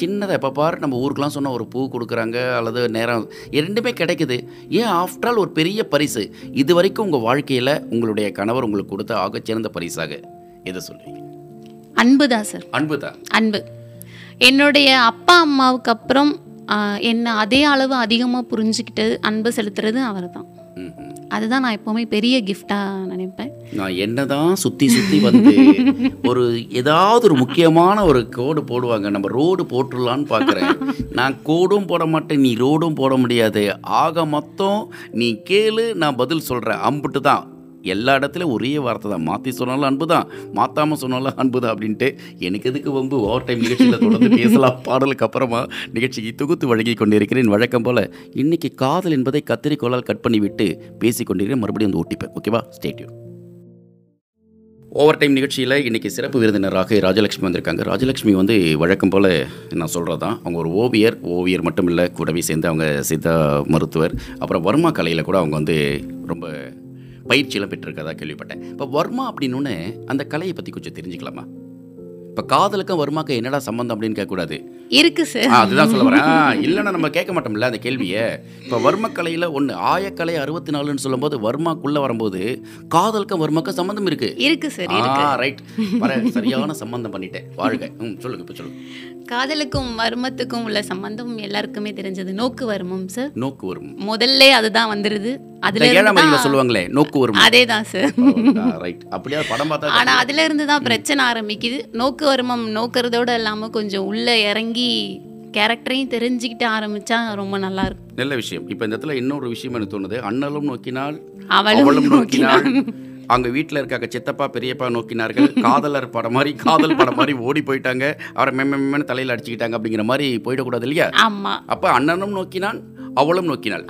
சின்னதாக எப்போ பாரு நம்ம ஊருக்குலாம் சொன்னால் ஒரு பூ கொடுக்குறாங்க அல்லது நேரம் இரண்டுமே கிடைக்குது. ஏன் ஆஃப்டர் ஆல் ஒரு பெரிய பரிசு? இது வரைக்கும் உங்கள் வாழ்க்கையில் உங்களுடைய கணவர் உங்களுக்கு கொடுத்த ஆகச்சிறந்த பரிசாக. எதை சொல்லுவீங்க அன்பு தான் சார் அன்பு தான் அன்பு. என்னுடைய அப்பா அம்மாவுக்கு அப்புறம் என்னை அதே அளவு அதிகமாக புரிஞ்சுக்கிட்டு அன்பு செலுத்துறது அவர் தான். அதுதான் நான் எப்போவுமே பெரிய கிஃப்டாக நினைப்பேன். நான் என்னதான் சுற்றி சுற்றி வந்து ஒரு ஏதாவது ஒரு முக்கியமான ஒரு கோடு போடுவாங்க. நம்ம ரோடு போட்டுடலான்னு பார்க்குறேன் நான் கோடும் போட மாட்டேன் நீ ரோடும் போட முடியாது. ஆக மொத்தம் நீ கேளு நான் பதில் சொல்கிறேன் அம்புட்டு தான். எல்லா இடத்துலையும் ஒரே வார்த்தை தான். மாற்றி சொன்னாலும் அன்பு தான் மாற்றாமல் சொன்னாலும் அன்பு தான் அப்படின்ட்டு எனக்கு எதுக்கு வம்பு? ஓவர் டைம் நிகழ்ச்சியில் தொடர்ந்து பேசலாம். பாடலுக்கு அப்புறமா நிகழ்ச்சிக்கு தொகுத்து வழங்கி கொண்டிருக்கிறேன். வழக்கம் போல் இன்றைக்கி காதல் என்பதை கத்திரிக்கோளால் கட் பண்ணி விட்டு மறுபடியும் வந்து ஓட்டிப்பேன் ஓகேவா ஸ்டேட்யூ ஓவர் டைம் நிகழ்ச்சியில் இன்றைக்கி சிறப்பு விருந்தினராக ராஜலட்சுமி வந்திருக்காங்க. ராஜலட்சுமி வந்து வழக்கம் போல் நான் சொல்கிறது தான் அவங்க ஒரு ஓவியர். ஓவியர் மட்டும் இல்லை கூடவே சேர்ந்து அவங்க சித்தா மருத்துவர். அப்புறம் வர்மா கலையில் கூட அவங்க வந்து ரொம்ப பயிற்சியெல்லாம் பெற்றிருக்கதா கேள்விப்பட்டேன். இப்போ வர்மா அப்படின்னோடனே அந்த கலையை பற்றி கொஞ்சம் தெரிஞ்சுக்கலாமா? இப்போ காதலுக்கும் வர்மாக்கும் என்னடா சம்மந்தம் அப்படின்னு கேட்கக்கூடாது. இருக்கு சார். அதுதான் சொல்ல வரேன். இல்லைன்னா நம்ம கேட்க மாட்டோம்ல அந்த கேள்வியை. இப்போ வர்மக்கலையில் ஒன்று ஆயக்கலை அறுபத்தி நாலுன்னு சொல்லும்போது வர்மாக்குள்ளே வரும்போது காதலுக்கும் வர்மாக்கும் சம்மந்தம் இருக்கு. இருக்கு சார் ஆ ரைட் சரியான சம்பந்தம் பண்ணிட்டேன். வாழ்க. ம் சொல்லுங்க இப்போ சொல்லுங்க. காதலுக்கும் வர்மத்துக்கும் உள்ள சம்பந்தம் எல்லாருக்குமே தெரிஞ்சது. நோக்கு வர்மம் சார் நோக்கு வரும் முதல்ல அதுதான் வந்துருது. அதுல ஏழாம் சொல்லுவாங்களே நோக்கு வரும் அதே தான் சார் ரைட் அப்படியே படம் பார்த்தா ஆனா அதுல இருந்து தான் பிரச்சனை ஆரம்பிக்குது. நோக்கு வர்மம் நோக்கிறதோட இல்லாம கொஞ்சம் உள்ள இறங்கி கேரக்டரையும் தெரிஞ்சுக்கிட்டு ஆரம்பிச்சா ரொம்ப நல்லா இருக்கும். நல்ல விஷயம். இப்போ இந்த இடத்துல இன்னொரு விஷயம் எனக்கு தோணுது. அண்ணலும் நோக்கினால் அவளும் நோக்கினாள் அவங்க வீட்டில் இருக்காங்க சித்தப்பா பெரியப்பா நோக்கினார்கள். காதலர் படம் மாதிரி காதல் படம் மாதிரி ஓடி போயிட்டாங்க. அவரை மெம்மன்னு தலையில் அடிச்சுக்கிட்டாங்க அப்படிங்கிற மாதிரி போயிடக்கூடாது இல்லையா? ஆமா. அப்ப அண்ணனும் நோக்கினான் அவளும் நோக்கினாள்.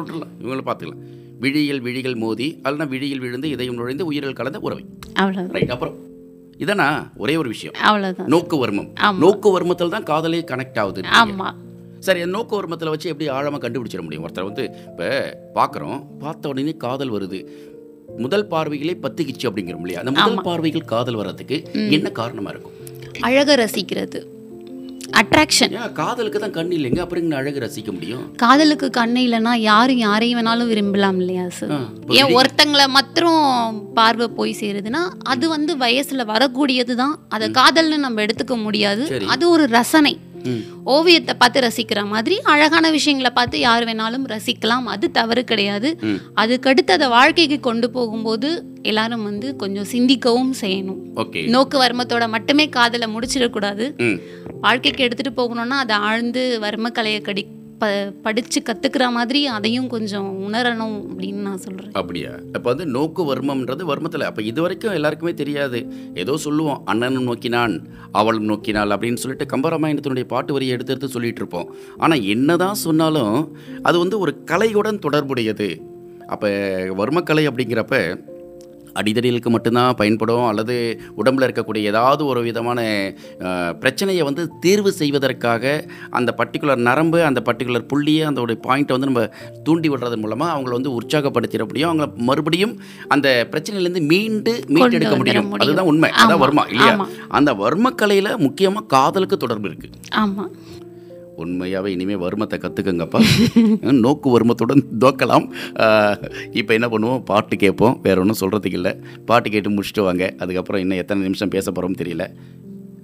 விட்டுறலாம் இவங்கள பார்த்துக்கலாம். விழியில் விழிகள் மோதி அல்லனா விழியில் விழுந்து இதயம் நுழைந்து உயிரில் கலந்த உறவை. ரைட் அப்புறம் இதனா ஒரே ஒரு விஷயம். நோக்கு வர்மம். நோக்கு வர்மத்தில் தான் காதலே கனெக்ட் ஆகுது. ஆமா. சரி அந்த நோக்கு வர்மத்தில் வச்சு எப்படி ஆழமாக கண்டுபிடிச்சிட முடியும்? ஒருத்தர் வந்து இப்போ பார்க்குறோம் பார்த்த உடனே காதல் வருது. முதல் பார்வையிலே பத்திக்கிச்சு அப்படிங்கிறோம் இல்லையா? அந்த முதல் பார்வையில் காதல் வர்றதுக்கு என்ன காரணமா இருக்கும்? அழக ரசிக்கிறது. அட்ராக்ஷன் காதலுக்கு தான் கண் இல்லைங்க அப்புறம் அழகு ரசிக்க முடியும்? காதலுக்கு கண்ணு இல்லைன்னா யாரும் யாரையும் வேணாலும் விரும்பலாம் இல்லையா சார் ஏன் ஒருத்தங்களை மாத்திரம் பார்வை போய் சேருதுன்னா அது வந்து வயசுல வரக்கூடியது தான் அதை காதல்னு நம்ம எடுத்துக்க முடியாது. அது ஒரு ரசனை. ஓவியத்தை பார்த்து ரசிக்கிற மாதிரி அழகான விஷயங்களை பார்த்து யார் வேணாலும் ரசிக்கலாம். அது தவறு கிடையாது. அதுக்கடுத்து அதை வாழ்க்கைக்கு கொண்டு போகும்போது எல்லாரும் வந்து கொஞ்சம் சிந்திக்கவும் செய்யணும். நோக்கு வர்மத்தோட மட்டுமே காதலை முடிச்சிடக்கூடாது. வாழ்க்கைக்கு எடுத்துட்டு போகணும்னா அதை ஆழ்ந்து வர்மக்கலையை கடி ப படித்து கற்றுக்கிற மாதிரி அதையும் கொஞ்சம் உணரணும் அப்படின்னு நான் சொல்கிறேன் அப்படியா? இப்போ வந்து நோக்கு வர்மம்ன்றது வர்மத்தில். அப்போ இது வரைக்கும் எல்லாருக்குமே தெரியாது. ஏதோ சொல்லுவோம் அண்ணனும் நோக்கினான் அவளும் நோக்கினாள் அப்படின்னு சொல்லிட்டு கம்பராமாயணத்தினுடைய பாட்டு வரியை எடுத்து எடுத்து சொல்லிட்டு இருப்போம். ஆனால் என்னதான் சொன்னாலும் அது வந்து ஒரு கலையுடன் தொடர்புடையது. அப்போ வர்மக்கலை அப்படிங்கிறப்ப அடிதடிகளுக்கு மட்டும்தான் பயன்படும் அல்லது உடம்பில் இருக்கக்கூடிய ஏதாவது ஒரு விதமான பிரச்சனையை வந்து தீர்வு செய்வதற்காக அந்த பர்டிகுலர் நரம்பு அந்த பர்டிகுலர் புள்ளியை அந்த பாயிண்ட்டை வந்து நம்ம தூண்டி விடுறது மூலமாக அவங்கள வந்து உற்சாகப்படுத்திட முடியும். அவங்கள மறுபடியும் அந்த பிரச்சனையிலேருந்து மீண்டு மீட்டெடுக்க முடியும். அதுதான் உண்மை. அதான் வர்மா இல்லையா. அந்த வர்மக்கலையில் முக்கியமாக காதலுக்கு தொடர்பு இருக்குது ஆமாம் உண்மையாகவே இனிமேல் வர்மத்தை கற்றுக்கங்கப்பா நோக்கு வர்மத்துடன் தோக்கலாம் இப்போ என்ன பண்ணுவோம்? பாட்டு கேட்போம். வேறு ஒன்றும் சொல்கிறதுக்கு இல்லை. பாட்டு கேட்டு முடிச்சுட்டு வாங்க. அதுக்கப்புறம் இன்னும் எத்தனை நிமிஷம் பேச போகிறோம்னு தெரியல.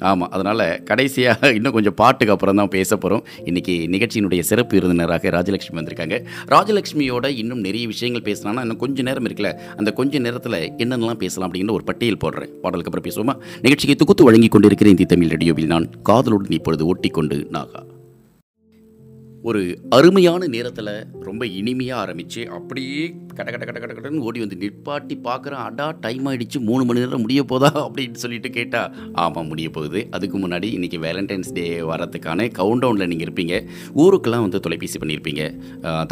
ஆமாம் அதனால் கடைசியாக இன்னும் கொஞ்சம் பாட்டுக்கு அப்புறம் தான் பேச போகிறோம் இன்றைக்கி நிகழ்ச்சியினுடைய சிறப்பு விருந்தினராக ராஜலட்சுமி வந்திருக்காங்க. ராஜலட்சுமியோட இன்னும் நிறைய விஷயங்கள் பேசலாம்னா இன்னும் கொஞ்சம் நேரம் இருக்குல்ல. அந்த கொஞ்ச நேரத்தில் என்னென்னலாம் பேசலாம் அப்படிங்கிற ஒரு பட்டியல் போடுறேன். பாடலுக்கு அப்புறம் பேசுவோமா? நிகழ்ச்சிக்கு தொகுத்து வழங்கி கொண்டிருக்கிற இந்தி தமிழ் ரேடியோவில் நான் காதலுடன் இப்பொழுது ஓட்டிக்கொண்டு நாகா. ஒரு அருமையான நேரத்தில் ரொம்ப இனிமையாக ஆரம்பித்து அப்படியே கட கட கட கட கடன்னு ஓடி வந்து நிற்பாட்டி பார்க்குறேன் அடா டைம் ஆகிடுச்சு மூணு மணி நேரம் முடிய போதா? அப்படின்னு சொல்லிட்டு கேட்டால் ஆமாம் முடிய போகுது. அதுக்கு முன்னாடி இன்றைக்கி வேலண்டைன்ஸ் டே வரத்துக்கான கவுண்டவுனில் நீங்கள் இருப்பீங்க. ஊருக்கெல்லாம் வந்து தொலைபேசி பண்ணியிருப்பீங்க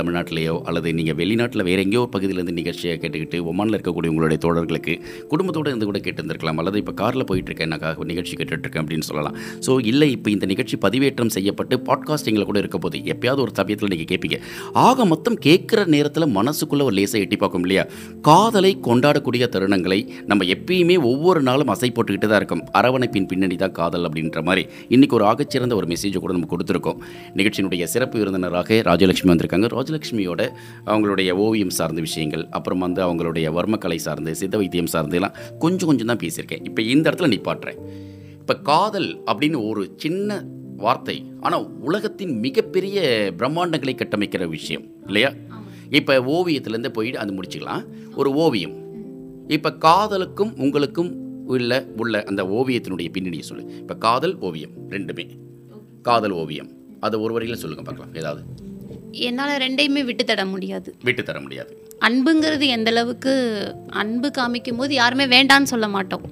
தமிழ்நாட்டிலேயோ அல்லது நீங்கள் வெளிநாட்டில் வேறு எங்கேயோ ஒரு பகுதியிலேருந்து நிகழ்ச்சியை கேட்டுக்கிட்டு ஒமானில் இருக்கக்கூடிய உங்களுடைய தோழர்களுக்கு குடும்பத்தோடு இருந்து கூட கேட்டுருந்துருக்கலாம். அல்லது இப்போ காரில் போயிட்டுருக்கேன் நான் நிகழ்ச்சி கேட்டுட்ருக்கேன் அப்படின்னு சொல்லலாம். ஸோ இல்லை இப்போ இந்த நிகழ்ச்சி பதிவேற்றம் செய்யப்பட்டு பாட்காஸ்டிங்கில் கூட இருக்க போது எப்பயாவது ஒரு சமயத்தில் நீங்கள் கேட்பீங்க ஆக மொத்தம் கேட்குற நேரத்தில் மனசுக்குள்ளே ஒரு லேசாக எட்டி பார்க்கும் இல்லையா? காதலை கொண்டாடக்கூடிய தருணங்களை நம்ம எப்பயுமே ஒவ்வொரு நாளும் அசை போட்டுக்கிட்டு தான் இருக்கோம். அரவணைப்பின் பின்னணி தான் காதல் அப்படின்ற மாதிரி. இன்றைக்கி ஒரு ஆகச்சிறந்த ஒரு மெசேஜை கூட நம்ம கொடுத்துருக்கோம். நிகழ்ச்சியினுடைய சிறப்பு விருந்தினராக ராஜலட்சுமி வந்திருக்காங்க. ராஜலட்சுமியோட அவங்களுடைய ஓவியம் சார்ந்த விஷயங்கள் அப்புறம் வந்து அவங்களுடைய வர்மக்கலை சார்ந்து சித்த வைத்தியம் சார்ந்து எல்லாம் கொஞ்சம் கொஞ்சம் தான் பேசியிருக்கேன். இப்போ இந்த இடத்துல நிப்பாட்டுறேன். இப்போ காதல் அப்படின்னு ஒரு சின்ன வார்த்தை. ஆனால் உலகத்தின் மிகப்பெரிய பிரம்மாண்டங்களை கட்டமைக்கிற விஷயம் இல்லையா? இப்போ ஓவியத்துலேருந்து போய் அது முடிச்சுக்கலாம். ஒரு ஓவியம். இப்போ காதலுக்கும் உங்களுக்கும் உள்ள உள்ள அந்த ஓவியத்தினுடைய பின்னணியை சொல்லு. இப்போ காதல் ஓவியம் ரெண்டுமே. காதல் ஓவியம். அதை ஒரு வரியில் சொல்லுங்க பார்க்கலாம். ஏதாவது. என்னால் ரெண்டையுமே விட்டு தட முடியாது. விட்டு தர முடியாது. அன்புங்கிறது எந்த அளவுக்கு அன்பு காமிக்கும் போது யாருமே வேண்டான்னு சொல்ல மாட்டோம்.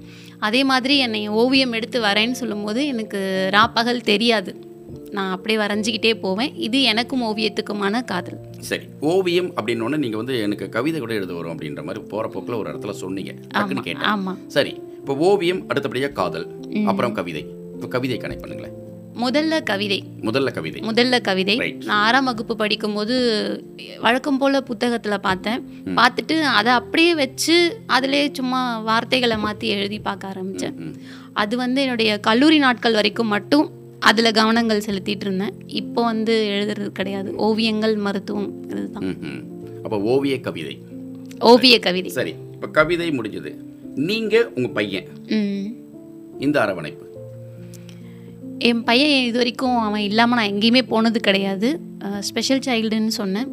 அதே மாதிரி என்னை ஓவியம் எடுத்து வரேன்னு சொல்லும்போது எனக்கு ராப்பகல் தெரியாது. நான் அப்படியே வரைஞ்சிக்கிட்டே போவேன். இது எனக்கும் ஓவியத்துக்குமான காதல். சரி. ஓவியம் அப்படின்னோடனே நீங்கள் வந்து எனக்கு கவிதை கூட எழுத வரும் அப்படின்ற மாதிரி போகிற போக்கில் ஒரு இடத்துல சொன்னீங்க. ஆமாம் சரி. இப்போ ஓவியம் அடுத்தபடியாக காதல் அப்புறம் கவிதை. இப்போ கவிதை கனெக்ட் பண்ணுங்களேன். முதல்ல கவிதை. முதல்ல கவிதை. முதல்ல கவிதை. நான் ஆறாம் வகுப்பு படிக்கும்போது வழக்கம் போல் புத்தகத்தில் பார்த்தேன். பார்த்துட்டு அதை அப்படியே வச்சு அதிலே சும்மா வார்த்தைகளை மாற்றி எழுதி பார்க்க ஆரம்பித்தேன் ம். அது வந்து என்னுடைய கல்லூரி நாட்கள் வரைக்கும் மட்டும் அதில் கவனங்கள் செலுத்திட்டு இருந்தேன். இப்போ வந்து எழுதுறது கிடையாது. ஓவியங்கள் மருத்துவம் இதுதான் அப்போ ஓவிய கவிதை. ஓவிய கவிதை. சரி. இப்போ கவிதை முடிஞ்சது. நீங்கள் உங்கள் பையன். இந்த அரவணைப்பு. என் பையன் இது வரைக்கும் அவன் இல்லாமல் நான் எங்கேயுமே போனது கிடையாது. ஸ்பெஷல் சைல்டுன்னு சொன்னேன்.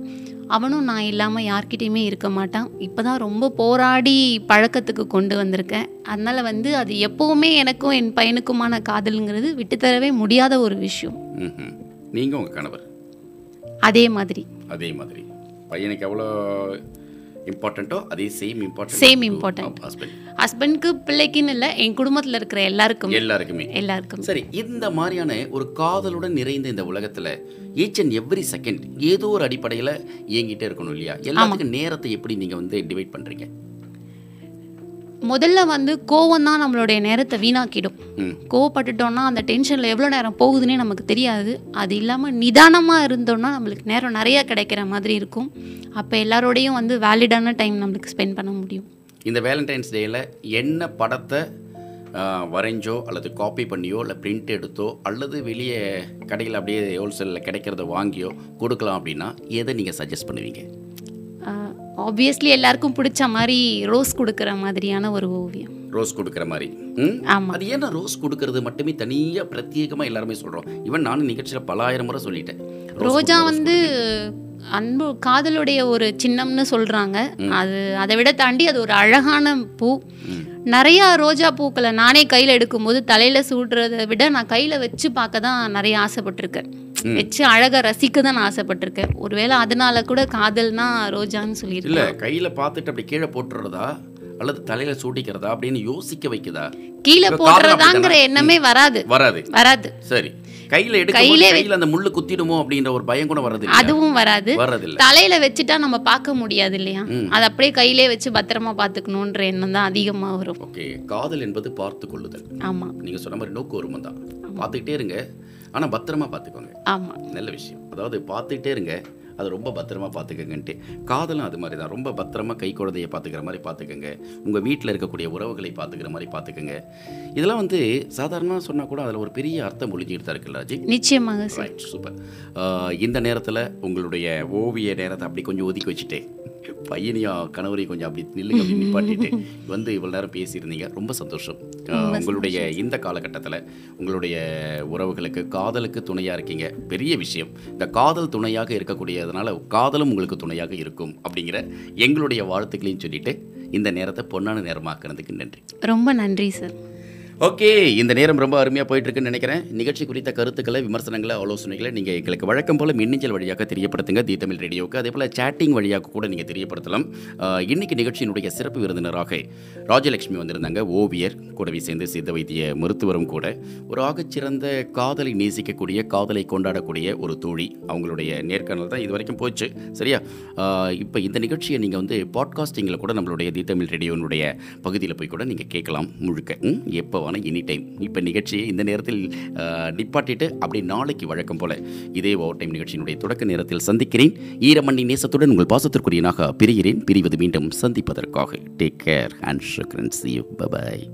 அவனும் நான் இல்லாமல் யார்கிட்டயுமே இருக்க மாட்டான். இப்போ தான் ரொம்ப போராடி பழக்கத்துக்கு கொண்டு வந்திருக்கேன். அதனால் வந்து அது எப்போவுமே எனக்கும் என் பையனுக்குமான காதலுங்கிறது விட்டுத்தரவே முடியாத ஒரு விஷயம். நீங்கள் உங்கள் கணவர்? அதே மாதிரி. அதே மாதிரி. பையனுக்கு எவ்வளோ இம்பார்ட்டண்ட்டோ அதே same important Same important. Husband ஹஸ்பண்டுக்கு பிள்ளைக்குன்னு இல்லை என் குடும்பத்தில் இருக்கிற எல்லாருக்கும். எல்லாருக்குமே. எல்லாருக்கும். சரி இந்த மாதிரியான ஒரு காதலுடன் நிறைந்த இந்த உலகத்துல ஈச் அண்ட் எவ்ரி செகண்ட் ஏதோ ஒரு அடிப்படையில இயங்கிட்டே இருக்கணும் இல்லையா? எல்லாத்துக்கும் நேரத்தை எப்படி நீங்க வந்து டிவைட் பண்றீங்க? முதல்ல வந்து கோவம் தான் நம்மளுடைய நேரத்தை வீணாக்கிடும். கோவப்பட்டுட்டோம்னா அந்த டென்ஷனில் எவ்வளோ நேரம் போகுதுன்னே நமக்கு தெரியாது. அது இல்லாமல் நிதானமாக இருந்தோம்னா நம்மளுக்கு நேரம் நிறைய கிடைக்கிற மாதிரி இருக்கும். அப்போ எல்லாரோடையும் வந்து வேலிடான டைம் நம்மளுக்கு ஸ்பெண்ட் பண்ண முடியும். இந்த வேலண்டைன்ஸ் டேயில் என்ன படத்தை வரைஞ்சோ அல்லது காப்பி பண்ணியோ இல்லை பிரிண்ட் எடுத்தோ அல்லது வெளியே கடையில் அப்படியே ஹோல்சேலில் கிடைக்கிறத வாங்கியோ கொடுக்கலாம் அப்படின்னா எதை நீங்கள் சஜஸ்ட் பண்ணுவீங்க? ஆப்வியஸ்லி எல்லாருக்கும் பிடிச்ச மாதிரி ரோஸ் கொடுக்குற மாதிரியான ஒரு ஓவியம். ரோஸ் கொடுக்குற மாதிரி. ஆமாம் அது ஏன்னா ரோஸ் கொடுக்கறது மட்டுமே தனியாக பிரத்யேகமாக எல்லாருமே சொல்கிறோம் ஈவன் நானும் நிகழ்ச்சியில் பல ஆயிரம் முறை சொல்லிட்டேன். ரோஜா வந்து அன்பு காதலுடைய ஒரு சின்னம்னு சொல்கிறாங்க அது அதை விட தாண்டி அது ஒரு அழகான பூ. நிறையா ரோஜா பூக்களை நானே கையில் எடுக்கும்போது தலையில் சூடுறதை விட நான் கையில் வச்சு பார்க்க தான் நிறைய ஆசைப்பட்டிருக்கேன். வச்சு அழகாக ரசிக்க தான் நான் ஆசைப்பட்டிருக்கேன். ஒருவேளை அதனால கூட காதல்னா ரோஜான்னு சொல்லியிருக்கேன் இல்ல கையில பார்த்துட்டு அப்படி கீழே போட்டுறதா? அல்லது தலையில சூட்டிக்கிறதா? அப்படின்னு யோசிக்க வைக்குதா? கீழே போடுறதாங்கிற எண்ணமே வராது. வராது. வராது. சரி. கையில எடுக்கும் கையிலே அந்த முள்ளு குத்திடுமோ அப்படின்ற ஒரு பயம் கூட இல்லையா? அதுவும் வராது. தலையில வச்சுட்டா நம்ம பார்க்க முடியாது இல்லையா? அதை அப்படியே கையிலே வச்சு பத்திரமா பார்த்துக்கணுன்ற எண்ணம் தான் அதிகமா வரும். ஓகே. காதல் என்பது பார்த்து கொள்ளுதல். ஆமா. நீங்க சொன்ன மாதிரி நோக்கு ஒருமை தான். பார்த்துக்கிட்டே இருங்க. ஆனா பத்திரமா பார்த்துக்கோங்க ஆமா. நல்ல விஷயம். அதாவது பார்த்துக்கிட்டே இருங்க. அது ரொம்ப பத்திரமா பார்த்துக்கங்கன்ட்டு காதலும் அது மாதிரி தான் ரொம்ப பத்திரமா கை குழந்தையை பார்த்துக்கிற மாதிரி பார்த்துக்கங்க உங்கள் வீட்டில் இருக்கக்கூடிய உறவுகளை பார்த்துக்கிற மாதிரி பார்த்துக்கங்க இதெல்லாம் வந்து சாதாரணமாக சொன்னால் கூட அதில் ஒரு பெரிய அர்த்தம் ஒளிஞ்சிக்கிட்டு தான் இருக்குல்ல ராஜி நிச்சயமாக ரைட் சூப்பர் இந்த நேரத்தில் உங்களுடைய ஓவிய நேரத்தை அப்படி கொஞ்சம் ஒதுக்கி வச்சுட்டு. பையனையும் கணவரையும் கொஞ்சம் அப்படி நில்லுங்க நிப்பாட்டிட்டு வந்து இவ்வளோ நேரம் பேசியிருந்தீங்க. ரொம்ப சந்தோஷம். உங்களுடைய இந்த காலகட்டத்தில் உங்களுடைய உறவுகளுக்கு காதலுக்கு துணையாக இருக்கீங்க. பெரிய விஷயம். இந்த காதல் துணையாக இருக்கக்கூடியதுனால காதலும் உங்களுக்கு துணையாக இருக்கும் அப்படிங்கிற எங்களுடைய வாழ்த்துக்களையும் சொல்லிட்டு இந்த நேரத்தை பொன்னான நேரமாக்குறதுக்கு நன்றி. ரொம்ப நன்றி சார். ஓகே இந்த நேரம் ரொம்ப அருமையாக போயிட்டு நினைக்கிறேன். நிகழ்ச்சி குறித்த கருத்துக்களை விமர்சனங்களை ஆலோசனைகளை நீங்கள் எங்களுக்கு வழக்கம் போல் மின்னஞ்சல் வழியாக தெரியப்படுத்துங்க. தி தமிழ் ரேடியோவுக்கு அதே போல் சேட்டிங் வழியாக கூட நீங்கள் தெரியப்படுத்தலாம். இன்னைக்கு நிகழ்ச்சியினுடைய சிறப்பு விருந்தினராக ராஜலட்சுமி வந்திருந்தாங்க. ஓவியர் கூடவே சேர்ந்து சித்த வைத்திய மருத்துவரும் கூட. ஒரு ஆகச்சிறந்த காதலை நேசிக்கக்கூடிய காதலை கொண்டாடக்கூடிய ஒரு தோழி அவங்களுடைய நேர்காணல் தான் இது வரைக்கும் போச்சு. சரியா? இப்போ இந்த நிகழ்ச்சியை நீங்கள் வந்து பாட்காஸ்டிங்கில் கூட நம்மளுடைய தி தமிழ் ரேடியோனுடைய பகுதியில் போய் கூட நீங்கள் கேட்கலாம் முழுக்க. ம், எப்போ வேணால் எனி டைம். இப்போ நிகழ்ச்சியை இந்த நேரத்தில் நிப்பாட்டிட்டு அப்படி நாளைக்கு வழக்கம் போல இதே ஓவர் டைம் நிகழ்ச்சியினுடைய தொடக்க நேரத்தில் சந்திக்கிறேன். ஈரமண்ணி நேசத்துடன் உங்கள் பாசத்திற்குரியனாக பிரிகிறேன். பிரிவது மீண்டும் சந்திப்பதற்காக. டேக் கேர் அண்ட் ஷுக்ரன் சி பபாய்